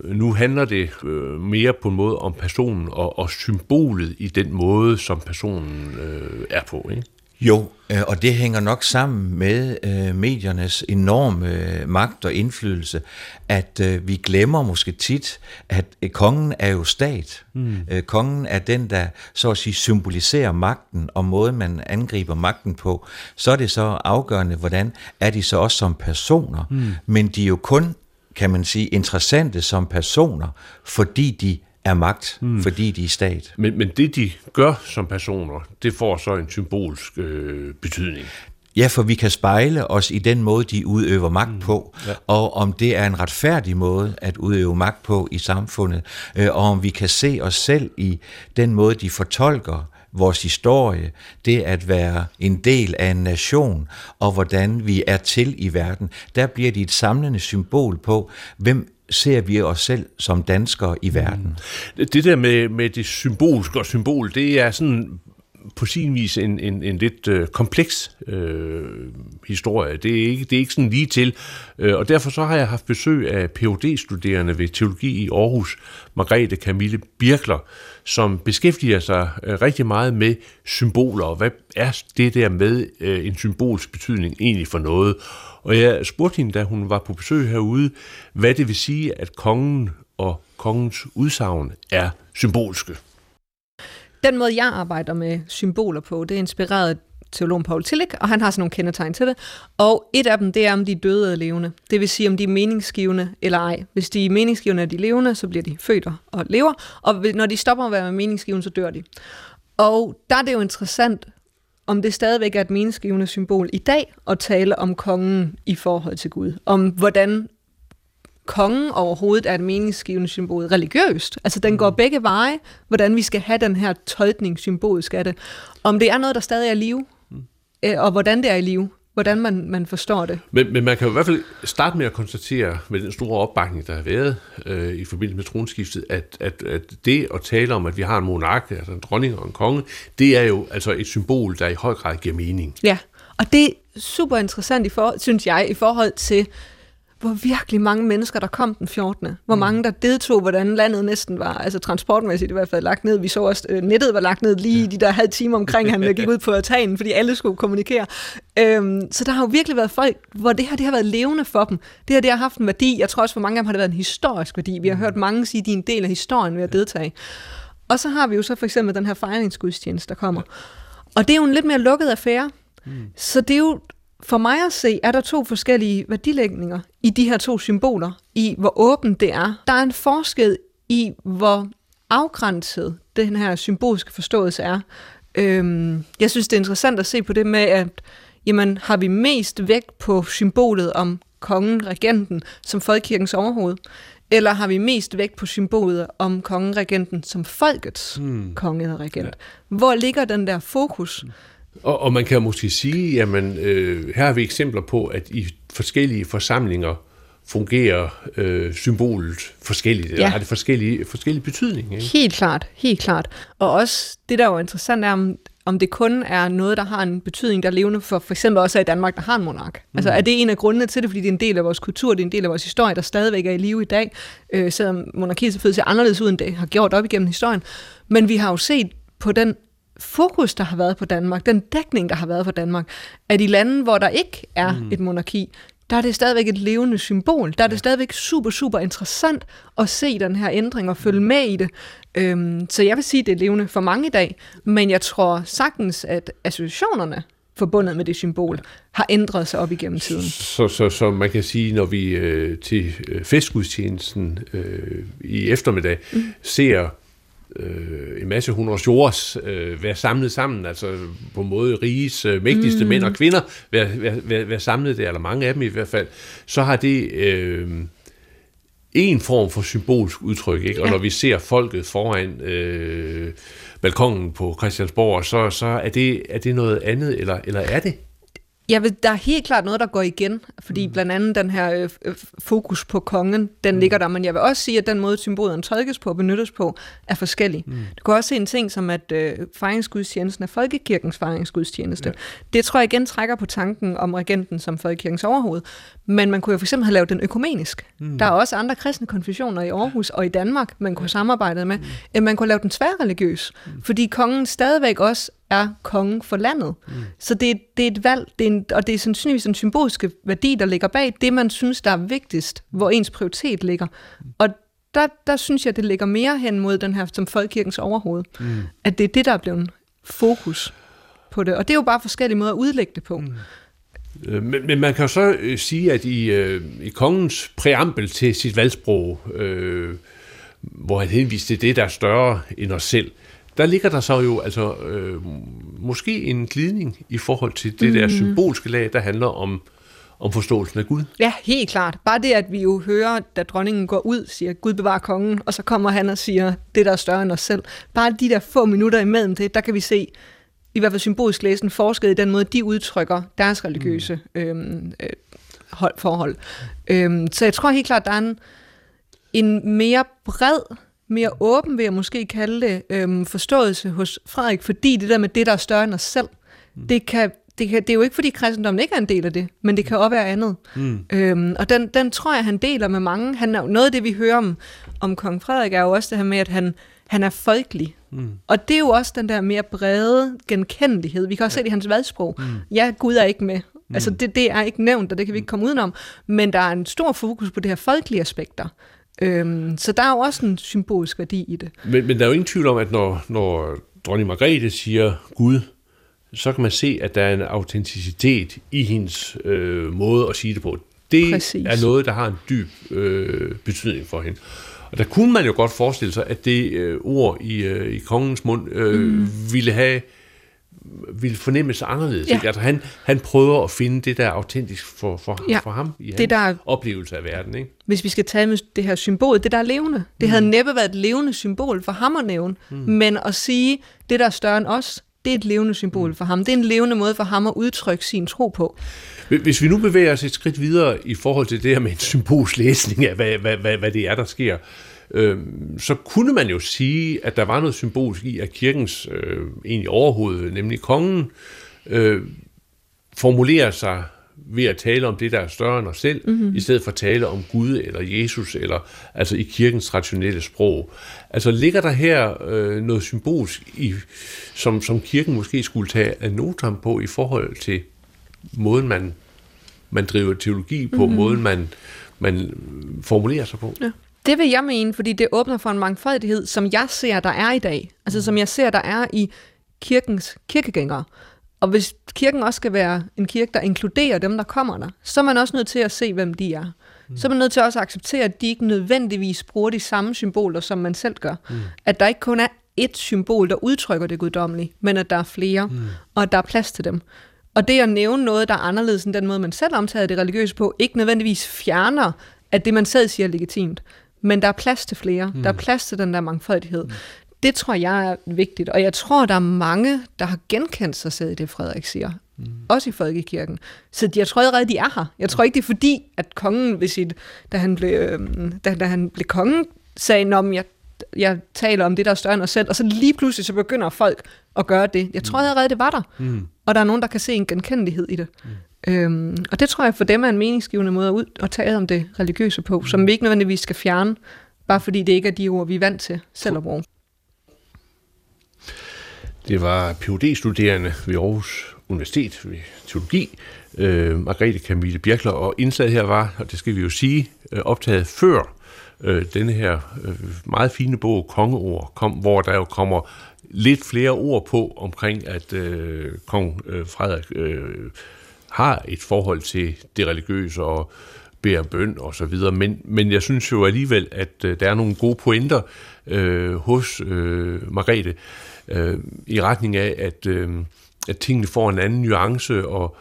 øh, nu handler det øh, mere på en måde om personen og, og symbolet i den måde, som personen øh, er på. Ikke? Jo, øh, og det hænger nok sammen med øh, mediernes enorme øh, magt og indflydelse, at øh, vi glemmer måske tit, at øh, kongen er jo stat. Mm. Øh, kongen er den, der så at sige symboliserer magten og måden, man angriber magten på. Så er det så afgørende, hvordan er de så også som personer. Mm. Men de er jo kun, kan man sige, interessante som personer, fordi de er magt, mm. fordi de er stat. Men, men det, de gør som personer, det får så en symbolsk øh, betydning. Ja, for vi kan spejle os i den måde, de udøver magt mm. på, ja. og om det er en retfærdig måde at udøve magt på i samfundet, øh, og om vi kan se os selv i den måde, de fortolker vores historie, det at være en del af en nation, og hvordan vi er til i verden, der bliver de et samlende symbol på, hvem ser vi os selv som danskere i verden. Det der med, med det symbolske og symbol, det er sådan på sin vis en, en, en lidt øh, kompleks øh, historie. Det er, ikke, det er ikke sådan lige til. Øh, og derfor så har jeg haft besøg af phd studerende ved teologi i Aarhus, Margrethe Camille Birkler, som beskæftiger sig øh, rigtig meget med symboler, og hvad er det der med øh, en symbolsk betydning egentlig for noget. Og jeg spurgte hende, da hun var på besøg herude, hvad det vil sige, at kongen og kongens udsagn er symbolske. Den måde, jeg arbejder med symboler på, det er inspireret af teologen Paul Tillich, og han har sådan nogle kendetegn til det. Og et af dem, det er, om de er døde eller levende. Det vil sige, om de er meningsgivende eller ej. Hvis de er meningsgivende, er de levende, så bliver de født og lever. Og når de stopper at være meningsgivende, så dør de. Og der er det jo interessant, om det stadigvæk er et meningsgivende symbol i dag at tale om kongen i forhold til Gud. Om hvordan kongen overhovedet er et meningsgivende symbol religiøst. Altså den går mm. begge veje, hvordan vi skal have den her tolkning symbolisk af det. Om det er noget, der stadig er i live, mm. øh, og hvordan det er i live, hvordan man, man forstår det. Men, men man kan jo i hvert fald starte med at konstatere, med den store opbakning, der har været øh, i forbindelse med tronskiftet, at, at, at det at tale om, at vi har en monark, altså en dronning og en konge, det er jo altså et symbol, der i høj grad giver mening. Ja, og det er super interessant, i for, synes jeg, i forhold til hvor virkelig mange mennesker, der kom den 14. Hvor mm. mange, der deltog, hvordan landet næsten var, altså transportmæssigt i hvert fald, lagt ned. Vi så også, øh, nettet var lagt ned lige ja. de der halv timer omkring, han gik ud på altanen, fordi alle skulle kommunikere. Øhm, så der har jo virkelig været folk, hvor det her det har været levende for dem. Det her det har haft en værdi. Jeg tror også, for mange af dem har det været en historisk værdi. Vi har mm. hørt mange sige, at de er en del af historien ved at deltage. Og så har vi jo så for eksempel den her fejringsgudstjeneste, der kommer. Og det er jo en lidt mere lukket affære. Mm. Så det er jo for mig at se, er der to forskellige værdilægninger i de her to symboler, i hvor åbent det er. Der er en forskel i, hvor afgrænset den her symbolske forståelse er. Øhm, jeg synes, det er interessant at se på det med, at jamen, har vi mest vægt på symbolet om kongen, regenten, som folkekirkens overhoved, eller har vi mest vægt på symbolet om kongen, regenten, som folkets hmm. konge eller regent? Ja. Hvor ligger den der fokus? Hmm. Og, og man kan måske sige, jamen øh, her har vi eksempler på, at i forskellige forsamlinger fungerer øh, symbolet forskelligt, ja. eller har det forskellige, forskellige betydning. Ikke? Helt klart, helt klart. Og også det, der er jo interessant, er, om, om det kun er noget, der har en betydning, der er levende for for eksempel også i Danmark, der har en monark. Mm. Altså er det en af grundene til det, fordi det er en del af vores kultur, det er en del af vores historie, der stadigvæk er i live i dag, øh, selvom monarkiet selvfølgelig ser anderledes ud, end det har gjort op igennem historien. Men vi har jo set på den fokus, der har været på Danmark, den dækning, der har været på Danmark, at i lande, hvor der ikke er mm. et monarki, der er det stadigvæk et levende symbol. Der er det stadigvæk super, super interessant at se den her ændring og følge med i det. Øhm, så jeg vil sige, at det er levende for mange i dag, men jeg tror sagtens, at associationerne forbundet med det symbol har ændret sig op igennem tiden. Så, så, så man kan sige, når vi øh, til øh, festgudstjenesten øh, i eftermiddag mm. ser øh, en masse hundreds jords øh, være samlet sammen, altså på en måde riges øh, mægtigste mm. mænd og kvinder være, være, være, være samlet der, eller mange af dem i hvert fald, så har det øh, en form for symbolsk udtryk, ikke? og når vi ser folket foran øh, balkongen på Christiansborg, så, så er, det, er det noget andet, eller, eller er det? Jeg vil, der er helt klart noget, der går igen, fordi mm. blandt andet den her øh, øh, fokus på kongen, den mm. ligger der, men jeg vil også sige, at den måde, symbolen tolkes på og benyttes på, er forskellig. Mm. Du kan også se en ting som, at øh, fejringsgudstjenesten er folkekirkens fejringsgudstjeneste. Ja. Det tror jeg igen trækker på tanken om regenten som folkekirkens overhoved, men man kunne jo for eksempel have lavet den økumenisk. Mm. Der er også andre kristne konfessioner i Aarhus og i Danmark, man kunne samarbejde med, mm. end man kunne lave den tværreligiøs, mm. fordi kongen stadigvæk også er kongen for landet. Mm. Så det, det er et valg, det er en, og det er sandsynligvis en symbolsk værdi, der ligger bag det, man synes, der er vigtigst, hvor ens prioritet ligger. Mm. Og der, der synes jeg, det ligger mere hen mod den her som folkekirkens overhoved. Mm. At det er det, der er blevet fokus på det. Og det er jo bare forskellige måder at udlægge det på. Mm. Øh, men, men man kan jo så øh, sige, at i, øh, i kongens præambel til sit valgsprog, øh, hvor han henviste til det, der er større end os selv, der ligger der så jo altså øh, måske en glidning i forhold til det mm. der symbolske lag, der handler om om forståelsen af Gud. Ja, helt klart. Bare det, at vi jo hører, da dronningen går ud, siger, Gud bevarer kongen, og så kommer han og siger, det der er større end os selv. Bare de der få minutter imellem det, der kan vi se, i hvert fald symbolisk læsen, forsket i den måde, de udtrykker deres religiøse mm. øhm, øh, hold, forhold. Øhm, så jeg tror helt klart, der er en, en mere bred mere åben, vil jeg måske kalde det, øhm, forståelse hos Frederik, fordi det der med det, der er større end os selv, mm. det kan det, kan, det er jo ikke, fordi kristendommen ikke er en del af det, men det kan også være andet. Mm. Øhm, og den, den tror jeg, han deler med mange. Han er, noget af det, vi hører om, om kong Frederik, er jo også det her med, at han, han er folkelig. Mm. Og det er jo også den der mere brede genkendelighed. Vi kan også ja. se det i hans vadsprog. Mm. Ja, Gud er ikke med. Mm. Altså, det, det er ikke nævnt, og det kan vi ikke komme udenom. Men der er en stor fokus på det her folkelige aspekter. Øhm, så der er jo også en symbolsk værdi i det. Men, men der er jo ingen tvivl om, at når, når dronning Margrethe siger Gud, så kan man se, at der er en autenticitet i hendes øh, måde at sige det på. Det Præcis. er noget, der har en dyb øh, betydning for hende. Og der kunne man jo godt forestille sig, at det øh, ord i, øh, i kongens mund øh, mm. ville have ville fornemmes anderledes. Ja. Ikke? Altså han, han prøver at finde det, der er autentisk for, for, ja. for ham i det, hans der, oplevelse af verden. Ikke? Hvis vi skal tage med det her symbol, det der er levende. Det mm. havde næppe været et levende symbol for ham at nævne, mm. men at sige, det der er større end os, det er et levende symbol mm. for ham. Det er en levende måde for ham at udtrykke sin tro på. Hvis vi nu bevæger os et skridt videre i forhold til det her med en symbolslæsning af, hvad, hvad, hvad, hvad det er, der sker, øh, så kunne man jo sige, at der var noget symbolisk i, at kirkens øh, egentlig overhoved, nemlig kongen, øh, formulerer sig ved at tale om det, der er større end os selv, mm-hmm. i stedet for at tale om Gud eller Jesus, eller altså i kirkens traditionelle sprog. Altså ligger der her øh, noget symbolsk, i, som, som kirken måske skulle tage af notam på i forhold til måden, man, man driver teologi på, mm-hmm. måden, man, man formulerer sig på? Ja. Det vil jeg mene, fordi det åbner for en mangfoldighed, som jeg ser, der er i dag. Altså som jeg ser, der er i kirkens kirkegængere. Og hvis kirken også skal være en kirke, der inkluderer dem, der kommer der, så er man også nødt til at se, hvem de er. Mm. Så er man nødt til også at acceptere, at de ikke nødvendigvis bruger de samme symboler, som man selv gør. Mm. At der ikke kun er et symbol, der udtrykker det guddommelige, men at der er flere, mm. og at der er plads til dem. Og det at nævne noget, der er anderledes end den måde, man selv omtager det religiøse på, ikke nødvendigvis fjerner, at det, man selv siger, er legitimt. Men der er plads til flere. Mm. Der er plads til den der mangfoldighed. Mm. Det tror jeg er vigtigt, og jeg tror, der er mange, der har genkendt sig selv i det, Frederik siger. Mm. Også i folkekirken. Så jeg tror allerede, de er her. Jeg tror ikke, det er fordi, at kongen, ved sit, da, han blev, øhm, da, da han blev kongen, sagde, at jeg, jeg taler om det, der er større end os selv, og så lige pludselig så begynder folk at gøre det. Jeg tror mm. allerede, det var der. Mm. Og der er nogen, der kan se en genkendelighed i det. Mm. Øhm, og det tror jeg for dem er en meningsgivende måde at, ud, at tale om det religiøse på, mm. som vi ikke nødvendigvis skal fjerne, bare fordi det ikke er de ord, vi er vant til selv at bruge. Det var phd studerende ved Aarhus Universitet ved teologi, øh, Margrethe Camille Bjerkler, og indslaget her var, og det skal vi jo sige, øh, optaget før øh, denne her øh, meget fine bog, Kongeord, kom, hvor der jo kommer lidt flere ord på omkring, at øh, kong øh, Frederik øh, har et forhold til det religiøse og beder bøn og så videre. Men, men jeg synes jo alligevel, at øh, der er nogle gode pointer øh, hos øh, Margrethe øh, i retning af, at, øh, at tingene får en anden nuance, og,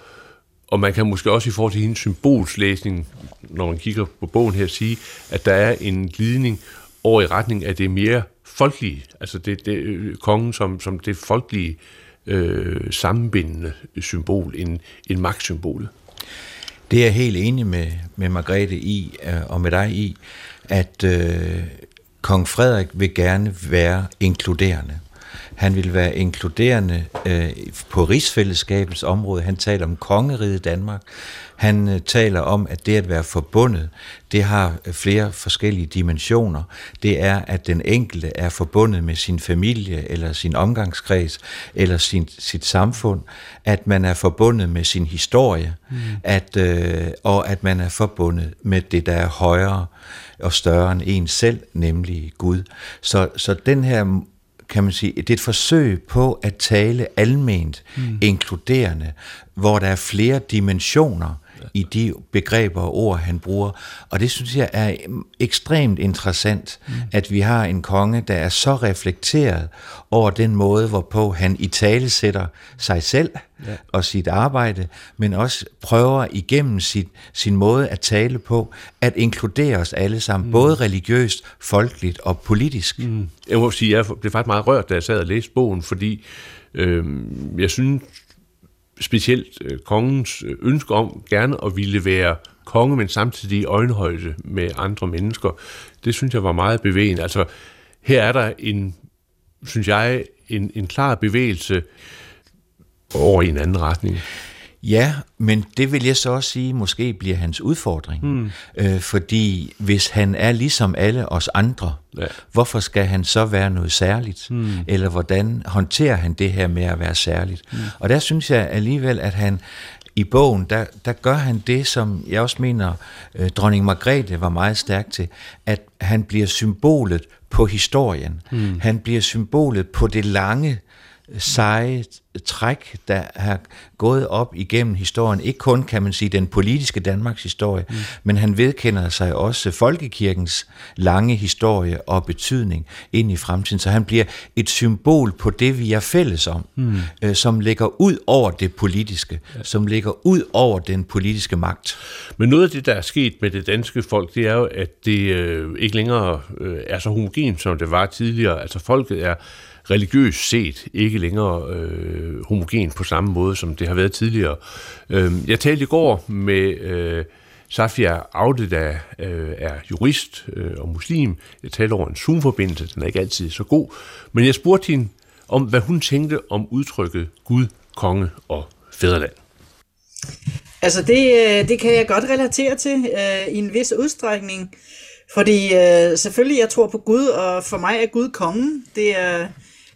og man kan måske også i forhold til hendes symbolslæsning, når man kigger på bogen her, sige, at der er en glidning over i retning af det mere folkelige, altså det, det øh, kongen som, som det folkelige øh, sammenbindende symbol, en, en magtsymbol. Det er jeg helt enig med, med Margrethe i, øh, og med dig i, at øh, kong Frederik vil gerne være inkluderende. Han vil være inkluderende øh, på rigsfællesskabets område. Han taler om kongeriget Danmark. Han øh, taler om, at det at være forbundet, det har flere forskellige dimensioner. Det er, at den enkelte er forbundet med sin familie, eller sin omgangskreds, eller sin, sit samfund. At man er forbundet med sin historie, mm. at, øh, og at man er forbundet med det, der er højere og større end en selv, nemlig Gud. Så, så den her kan man sige, det er et forsøg på at tale alment, mm. inkluderende, hvor der er flere dimensioner i de begreber og ord, han bruger. Og det synes jeg er ekstremt interessant, mm. at vi har en konge, der er så reflekteret over den måde, hvorpå han i tale sætter sig selv ja. og sit arbejde, men også prøver igennem sit, sin måde at tale på, at inkludere os alle sammen, mm. både religiøst, folkeligt og politisk. Mm. Jeg må sige, jeg blev faktisk meget rørt, da jeg sad og læste bogen, fordi øh, jeg synes, specielt øh, kongens øh, ønske om gerne at ville være konge, men samtidig i øjenhøjde med andre mennesker. Det synes jeg var meget bevægende. Altså, her er der en, synes jeg, en, en klar bevægelse over i en anden retning. Ja, men det vil jeg så også sige, måske bliver hans udfordring. Mm. Øh, fordi hvis han er ligesom alle os andre, ja. hvorfor skal han så være noget særligt? Mm. Eller hvordan håndterer han det her med at være særligt? Mm. Og der synes jeg alligevel, at han i bogen, der, der gør han det, som jeg også mener, øh, dronning Margrethe var meget stærk til, at han bliver symbolet på historien. Mm. Han bliver symbolet på det lange, seje træk, der har gået op igennem historien. Ikke kun, kan man sige, den politiske Danmarks historie, mm. men han vedkender sig også folkekirkens lange historie og betydning ind i fremtiden. Så han bliver et symbol på det, vi er fælles om, mm. øh, som ligger ud over det politiske, ja. som ligger ud over den politiske magt. Men noget af det, der er sket med det danske folk, det er jo, at det øh, ikke længere øh, er så homogent, som det var tidligere. Altså folket er religiøst set ikke længere øh, homogen på samme måde, som det har været tidligere. Øh, jeg talte i går med øh, Safia Aude, der øh, er jurist øh, og muslim. Jeg talte over en Zoom-forbindelse, den er ikke altid så god. Men jeg spurgte hende om, hvad hun tænkte om udtrykket Gud, konge og fædreland. Altså det, øh, det kan jeg godt relatere til øh, i en vis udstrækning. Fordi øh, selvfølgelig, jeg tror på Gud, og for mig er Gud kongen. Det er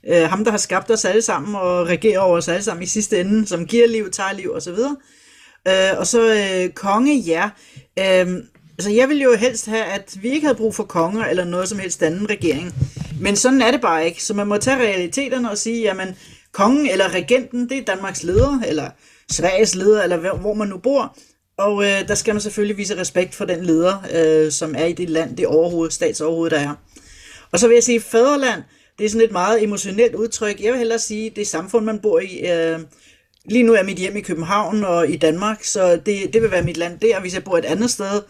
øh, ham, der har skabt os alle sammen og regerer over os alle sammen i sidste ende, som giver liv, tager liv osv. Øh, og så øh, konge, ja. Øh, altså jeg ville jo helst have, at vi ikke havde brug for konger eller noget som helst anden regering. Men sådan er det bare ikke. Så man må tage realiteterne og sige, jamen kongen eller regenten, det er Danmarks leder, eller Sveriges leder, eller hvor man nu bor. Og øh, der skal man selvfølgelig vise respekt for den leder, øh, som er i det land, det overhoved, statsoverhoved, der er. Og så vil jeg sige, fædreland, det er sådan et meget emotionelt udtryk. Jeg vil hellere sige, det samfund, man bor i. Øh, lige nu er mit hjem i København og i Danmark, så det, det vil være mit land der. Hvis jeg bor et andet sted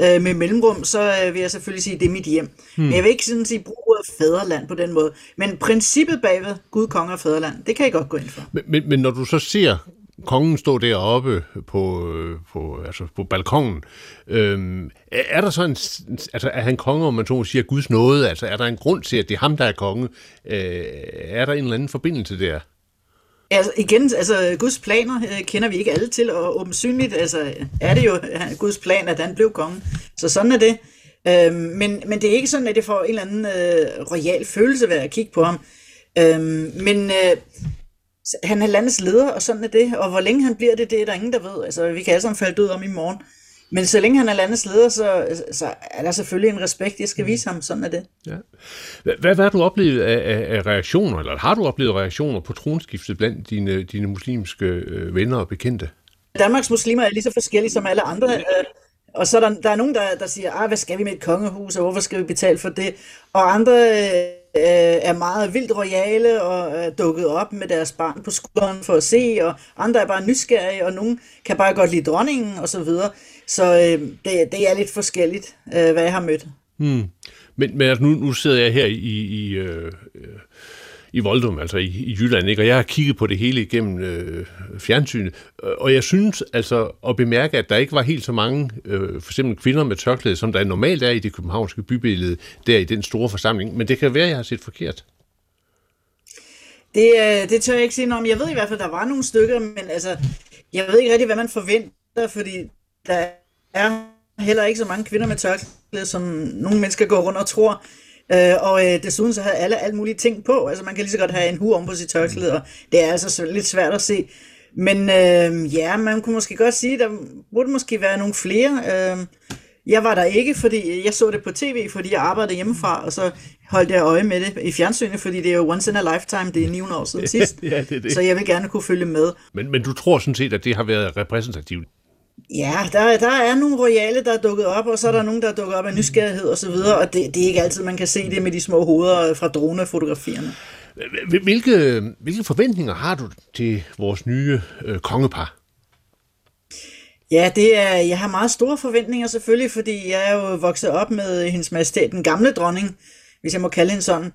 øh, med mellemrum, så øh, vil jeg selvfølgelig sige, det er mit hjem. Hmm. Men jeg vil ikke sådan sige bruge fædreland på den måde. Men princippet bagved Gud, konge og fædreland, det kan jeg godt gå ind for. Men, men, men når du så ser kongen stå deroppe på, øh, på, altså på balkongen. Øhm, er der så en, altså er han konge, om man så siger Guds nåde? Altså er der en grund til, at det er ham, der er konge? Øh, er der en eller anden forbindelse der? Altså igen, altså Guds planer øh, kender vi ikke alle til, og åbensynligt altså, er det jo øh, Guds plan, at han blev konge. Så sådan er det. Øhm, men, men det er ikke sådan, at det får en eller anden øh, royal følelse ved at kigge på ham. Øhm, men øh, han er landets leder, og sådan er det. Og hvor længe han bliver det, det er der ingen, der ved. Altså, vi kan alle sammen falde død om i morgen. Men så længe han er landets leder, så, så er der selvfølgelig en respekt, jeg skal mm. vise ham. Sådan er det. Ja. Hvad, hvad har du oplevet af, af, af reaktioner, eller har du oplevet reaktioner på tronskiftet blandt dine, dine muslimske øh, venner og bekendte? Danmarks muslimer er lige så forskellige som alle andre. Øh, og så er der, der er nogen, der, der siger, ah, hvad skal vi med et kongehus, og hvorfor skal vi betale for det? Og andre øh, er meget vildt royale og er dukket op med deres barn på skulderen for at se, og andre er bare nysgerrige, og nogen kan bare godt lide dronningen og så videre. Så øh, det, det er lidt forskelligt, øh, hvad jeg har mødt. Hmm. Men, men altså, nu, nu sidder jeg her i, i øh, øh i Voldum, altså i, i Jylland, ikke? og jeg har kigget på det hele igennem øh, fjernsynet, øh, og jeg synes altså at bemærke, at der ikke var helt så mange, øh, for eksempel kvinder med tørklæde, som der normalt er i det københavnske bybillede, der i den store forsamling, men det kan være, at jeg har set forkert. Det, øh, det tør jeg ikke sige noget om. Jeg ved i hvert fald, at der var nogle stykker, men altså, jeg ved ikke rigtig, hvad man forventer, fordi der er heller ikke så mange kvinder med tørklæde, som nogle mennesker går rundt og tror. Øh, og øh, desuden så havde alle alt mulige ting på. Altså man kan lige så godt have en hue om på sit tørklæde, og det er altså lidt svært at se. Men øh, ja, man kunne måske godt sige, der burde måske være nogle flere. Øh, jeg var der ikke, fordi jeg så det på tv, fordi jeg arbejdede hjemmefra, og så holdt jeg øje med det i fjernsynet, fordi det er jo once in a lifetime, det er 900 år siden sidst. ja, det er det. Så jeg vil gerne kunne følge med. Men, men du tror sådan set, at det har været repræsentativt? Ja, der, der er nogle royale, der er dukket op, og så er der nogen, der er dukket op af nysgerrighed og så videre, og det, det er ikke altid, man kan se det med de små hoveder fra dronefotografierne. Hvilke, hvilke forventninger har du til vores nye øh, kongepar? Ja, det er, jeg har meget store forventninger selvfølgelig, fordi jeg er jo vokset op med hendes majestæt, den gamle dronning, hvis jeg må kalde hende sådan.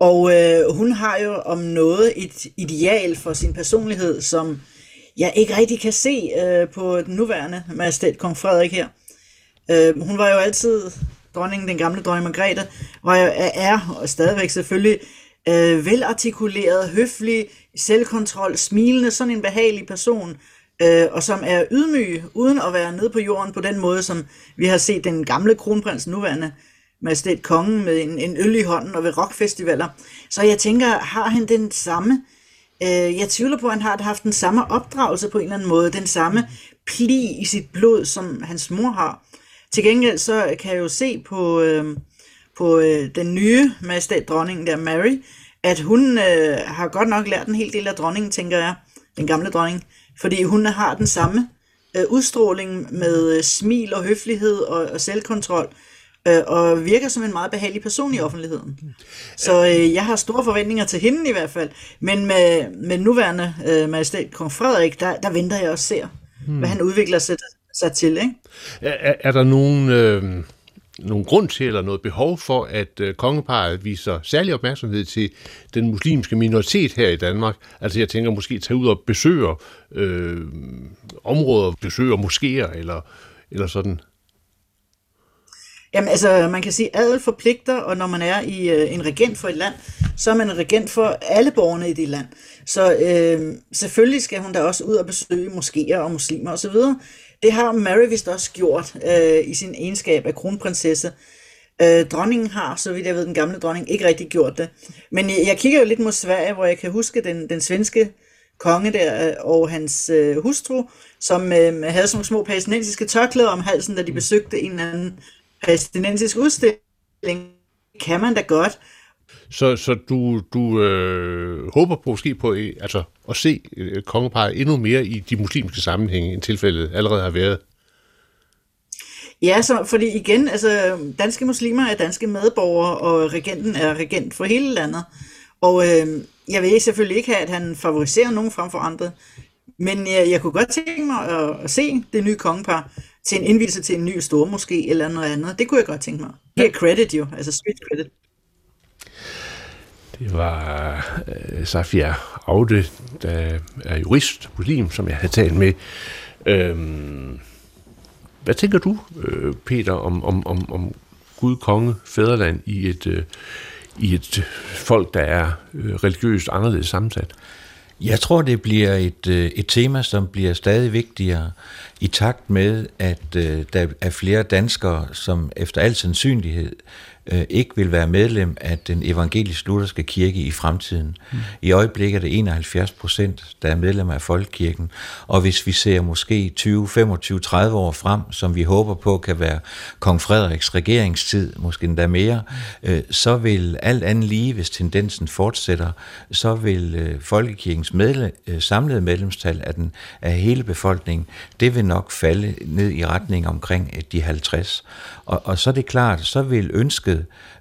Og øh, hun har jo om noget et ideal for sin personlighed, som jeg ikke rigtig kan se øh, på den nuværende majestæt, kong Frederik her. Øh, hun var jo altid dronningen, den gamle dronning Margrethe, var jo, er og stadigvæk selvfølgelig øh, velartikuleret, høflig, selvkontrol, smilende, sådan en behagelig person, øh, og som er ydmyg, uden at være nede på jorden på den måde, som vi har set den gamle kronprins nuværende majestæt kongen med en, en øl i hånden og ved rockfestivaler. Så jeg tænker, har han den samme Øh, jeg tvivler på, at han har haft den samme opdragelse på en eller anden måde, den samme pli i sit blod, som hans mor har. Til gengæld så kan jeg jo se på, øh, på øh, den nye majestæt dronning der, Mary, at hun øh, har godt nok lært en hel del af dronningen, tænker jeg, den gamle dronning, fordi hun har den samme øh, udstråling med øh, smil og høflighed og, og selvkontrol, øh, og virker som en meget behagelig person i offentligheden. Så øh, jeg har store forventninger til hende i hvert fald, men med, med nuværende øh, majestæt kong Frederik, der, der venter jeg også ser, hmm. hvad han udvikler sig, sig til. Ikke? Er, er der nogen... Øh nogen grund til eller noget behov for, at øh, kongeparet viser særlig opmærksomhed til den muslimske minoritet her i Danmark? Altså jeg tænker måske tage ud og besøge øh, områder, besøge moskéer eller, eller sådan. Jamen altså, man kan sige, at adel forpligter, og når man er i øh, en regent for et land, så er man en regent for alle borgerne i det land. Så øh, selvfølgelig skal hun da også ud og besøge moskéer og muslimer osv. Det har Mary vist også gjort øh, i sin egenskab af kronprinsesse. Øh, dronningen har, så vidt jeg ved, den gamle dronning, ikke rigtig gjort det. Men jeg, jeg kigger jo lidt mod Sverige, hvor jeg kan huske den, den svenske konge der øh, og hans øh, hustru, som øh, havde sådan nogle små palæstinensiske tørklæder om halsen, da de besøgte en eller anden palæstinensisk udstilling. Kan man da godt. Så, så du, du øh, håber på måske på altså, at se øh, kongeparet endnu mere i de muslimske sammenhænge, end tilfældet allerede har været? Ja, så, fordi igen, altså, danske muslimer er danske medborgere, og regenten er regent for hele landet. Og øh, jeg vil selvfølgelig ikke have, at han favoriserer nogen frem for andre. Men jeg, jeg kunne godt tænke mig at, at se det nye kongepar til en indvielse til en ny stor måske eller noget andet. Det kunne jeg godt tænke mig. Her credit jo, altså street credit. Det var uh, Safia Aude, der er jurist, muslim, som jeg havde talt med. Øhm, hvad tænker du, øh, Peter, om, om, om, om Gud, konge, fædreland i et, uh, i et folk, der er uh, religiøst anderledes sammensat? Jeg tror, det bliver et, øh, et tema, som bliver stadig vigtigere i takt med, at øh, der er flere danskere, som efter al sandsynlighed øh, ikke vil være medlem af den evangelisk-lutherske kirke i fremtiden. Mm. I øjeblikket er det 71 procent, der er medlemmer af Folkekirken, og hvis vi ser måske 20, 25, 30 år frem, som vi håber på kan være kong Frederiks regeringstid, måske endda mere, mm. øh, så vil alt andet lige, hvis tendensen fortsætter, så vil øh, Folkekirkens medle, øh, samlede medlemstal af, den, af hele befolkningen, det vil nok falde ned i retning omkring øh, de 50. Og, og så er det klart, så vil ønsket,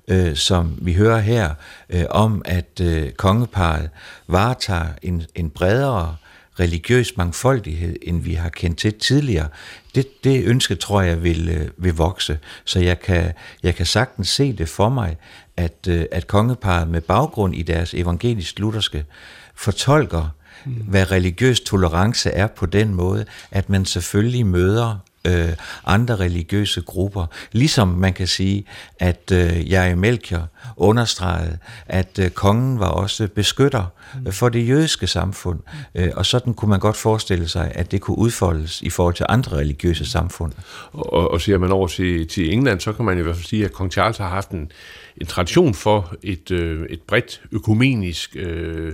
øh, som vi hører her, øh, om at øh, kongeparet varetager en, en bredere religiøs mangfoldighed, end vi har kendt til tidligere, det, det ønske tror jeg vil, øh, vil vokse. Så jeg kan, jeg kan sagtens se det for mig, at, øh, at kongeparet med baggrund i deres evangelisk-lutherske fortolker, mm. hvad religiøs tolerance er på den måde, at man selvfølgelig møder øh, andre religiøse grupper. Ligesom man kan sige, at øh, Jerry Melchior understregede, at øh, kongen var også beskytter mm. for det jødiske samfund. Øh, og sådan kunne man godt forestille sig, at det kunne udfoldes i forhold til andre religiøse samfund. Og, og ser man over til, til England, så kan man i hvert fald sige, at kong Charles har haft en, en tradition for et, øh, et bredt økumenisk øh,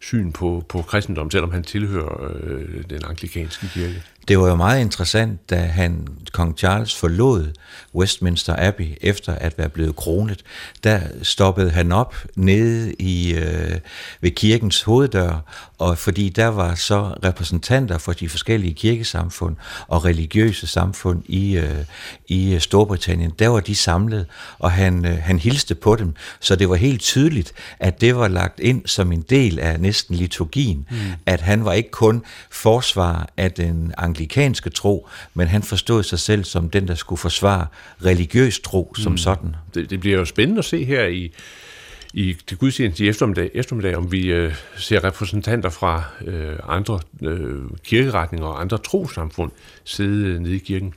syn på, på kristendom, selvom han tilhører øh, den anglikanske kirke. Det var jo meget interessant, da han, kong Charles forlod Westminster Abbey efter at være blevet kronet. Der stoppede han op nede i, øh, ved kirkens hoveddør, og fordi der var så repræsentanter for de forskellige kirkesamfund og religiøse samfund i, øh, i Storbritannien, der var de samlet, og han, øh, han hilste på dem, så det var helt tydeligt, at det var lagt ind som en del af næsten liturgien, mm. at han var ikke kun forsvar af den anglikanske tro, men han forstod sig selv som den, der skulle forsvare religiøs tro som mm. sådan. Det, det bliver jo spændende at se her i, i det gudstjeneste i eftermiddag, eftermiddag om vi øh, ser repræsentanter fra øh, andre øh, kirkeretninger og andre trosamfund sidde nede i kirken.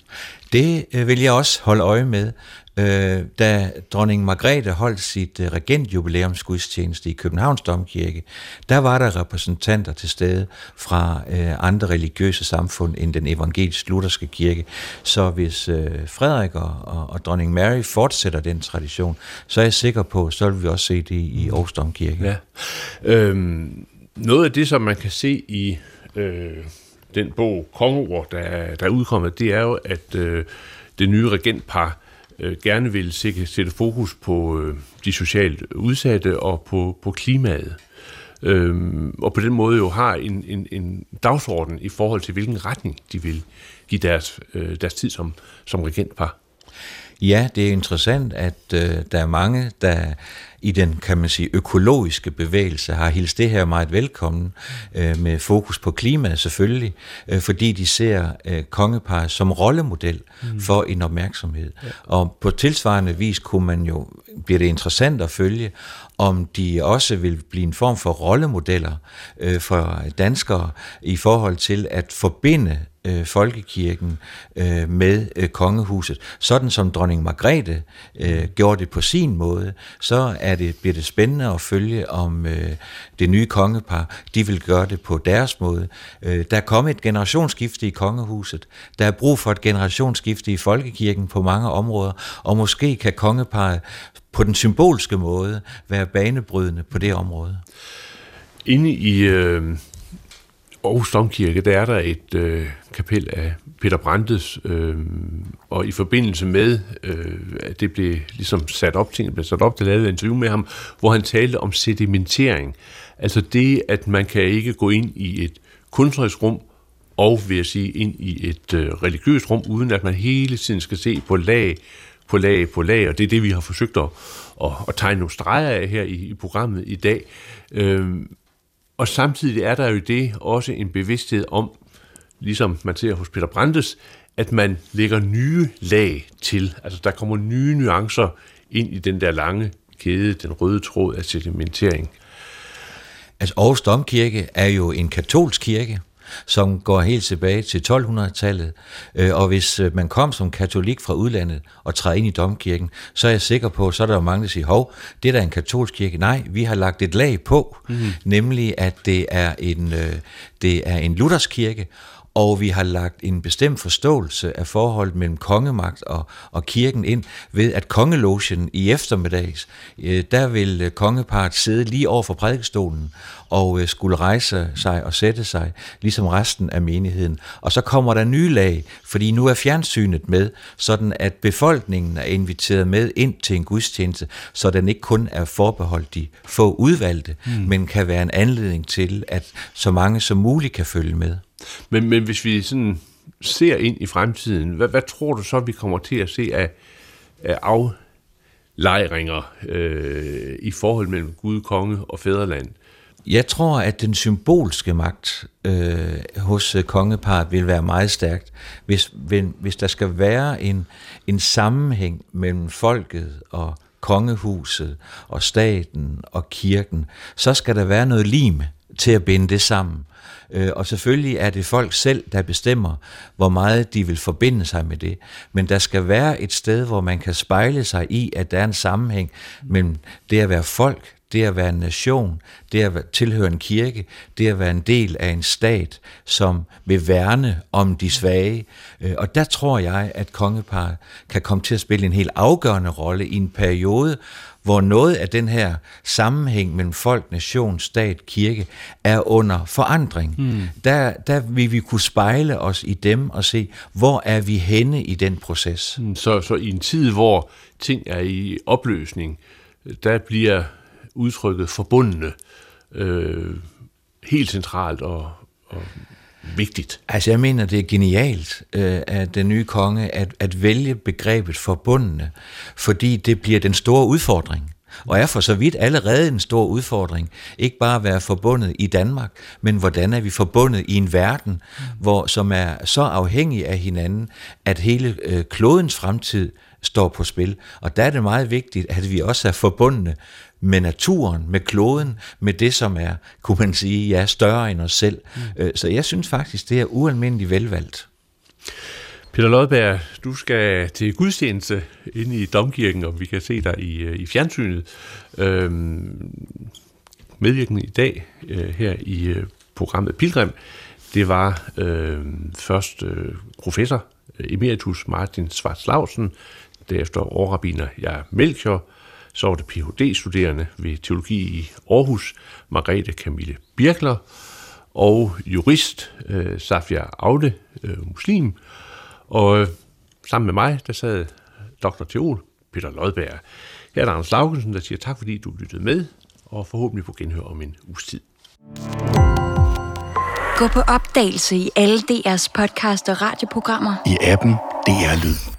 Det øh, vil jeg også holde øje med. Øh, da dronning Margrethe holdt sit øh, regentjubilæumsgudstjeneste i Københavns Domkirke, der var der repræsentanter til stede fra øh, andre religiøse samfund end den evangelisk-lutherske kirke. Så hvis øh, Frederik og, og, og dronning Mary fortsætter den tradition, så er jeg sikker på, så vil vi også se det i Aarhus Domkirke. Ja. Øhm, noget af det, som man kan se i øh, den bog Kongeord, der, der er udkommet, det er jo, at øh, det nye regentpar øh, gerne vil sætte, sætte fokus på øh, de socialt udsatte og på, på klimaet. Øhm, og på den måde jo har en, en, en dagsorden i forhold til, hvilken retning de vil give deres, øh, deres tid som, som regentpar. Ja, det er interessant, at øh, der er mange, der i den, kan man sige, økologiske bevægelse har hilst det her meget velkommen, øh, med fokus på klimaet selvfølgelig, øh, fordi de ser øh, kongepar som rollemodel mm. for en opmærksomhed. Ja. Og på tilsvarende vis kunne man jo, bliver det interessant at følge, om de også vil blive en form for rollemodeller øh, for danskere i forhold til at forbinde øh, folkekirken øh, med øh, kongehuset. Sådan som dronning Margrethe øh, gjorde det på sin måde, så er det, bliver det spændende at følge, om øh, det nye kongepar, de vil gøre det på deres måde. Øh, der er kommet et generationsskifte i kongehuset. Der er brug for et generationsskifte i folkekirken på mange områder, og måske kan kongeparet på den symbolske måde være banebrydende på det område. Inde i øh, Aarhus Domkirke, der er der et øh, kapel af Peter Brandes, øh, og i forbindelse med, øh, at det blev ligesom sat op, tingene blev sat op, der lavede et interview med ham, hvor han talte om sedimentering. Altså det, at man kan ikke gå ind i et kunstnerisk rum, og vil jeg sige, ind i et øh, religiøst rum, uden at man hele tiden skal se på lag på lag på lag, og det er det, vi har forsøgt at, at, at tegne nogle streger af her i, i programmet i dag. Øhm, og samtidig er der jo det også en bevidsthed om, ligesom man ser hos Peter Brandes, at man lægger nye lag til. Altså der kommer nye nuancer ind i den der lange kæde, den røde tråd af sedimentering. Altså Aarhus Domkirke er jo en katolsk kirke, som går helt tilbage til 1200-tallet. Øh, og hvis øh, man kom som katolik fra udlandet og træder ind i domkirken, så er jeg sikker på, så er der jo mange, der siger, hov, det er da en katolsk kirke. Nej, vi har lagt et lag på, mm. nemlig at det er en, øh, det er en luthersk kirke, og vi har lagt en bestemt forståelse af forholdet mellem kongemagt og, og kirken ind ved, at kongelogen i eftermiddags, øh, der vil øh, kongeparet sidde lige over for prædikestolen og øh, skulle rejse sig og sætte sig, ligesom resten af menigheden. Og så kommer der nye lag, fordi nu er fjernsynet med, sådan at befolkningen er inviteret med ind til en gudstjeneste, så den ikke kun er forbeholdt de få udvalgte, mm. men kan være en anledning til, at så mange som muligt kan følge med. Men, men hvis vi sådan ser ind i fremtiden, hvad, hvad tror du så, vi kommer til at se af, af aflejringer øh, i forhold mellem Gud, konge og fædreland? Jeg tror, at den symbolske magt øh, hos øh, kongeparet vil være meget stærkt, hvis, hvis der skal være en, en sammenhæng mellem folket og kongehuset og staten og kirken, så skal der være noget lim til at binde det sammen. Øh, og selvfølgelig er det folk selv, der bestemmer, hvor meget de vil forbinde sig med det. Men der skal være et sted, hvor man kan spejle sig i, at der er en sammenhæng mellem det at være folk, det at være en nation, det at tilhøre en kirke, det at være en del af en stat, som vil værne om de svage. Øh, og der tror jeg, at kongeparet kan komme til at spille en helt afgørende rolle i en periode, hvor noget af den her sammenhæng mellem folk, nation, stat, kirke er under forandring. Mm. Der, der vil vi kunne spejle os i dem og se, hvor er vi henne i den proces. Mm, så, så i en tid, hvor ting er i opløsning, der bliver udtrykket forbundne øh, helt centralt og, og vigtigt. Altså jeg mener, det er genialt øh, af den nye konge at, at vælge begrebet forbundne, fordi det bliver den store udfordring. Og er for så vidt allerede en stor udfordring. Ikke bare at være forbundet i Danmark, men hvordan er vi forbundet i en verden, hvor, som er så afhængig af hinanden, at hele øh, klodens fremtid står på spil. Og der er det meget vigtigt, at vi også er forbundne med naturen, med kloden, med det, som er, kunne man sige, ja, større end os selv. Mm. Øh, så jeg synes faktisk, det er ualmindeligt velvalgt. Peter Lodberg, du skal til gudstjeneste inde i Domkirken, og vi kan se dig i, øh, i fjernsynet. Øhm, medvirkende i dag øh, her i øh, programmet Pilgrim, det var øh, først øh, professor emeritus Martin Svartslausen, derefter overrabiner jeg Melchior, så var det Ph.D.-studerende ved teologi i Aarhus, Margrethe Camille Birkler, og jurist øh, Safia Aude, øh, muslim, og øh, sammen med mig, der sad dr. Teol Peter Lodberg. Her er der Anders Laugensen, der siger tak, fordi du lyttede med, og forhåbentlig på genhør om en uges tid. Gå på opdagelse i alle DR's podcast og radioprogrammer. I appen DR Lyd.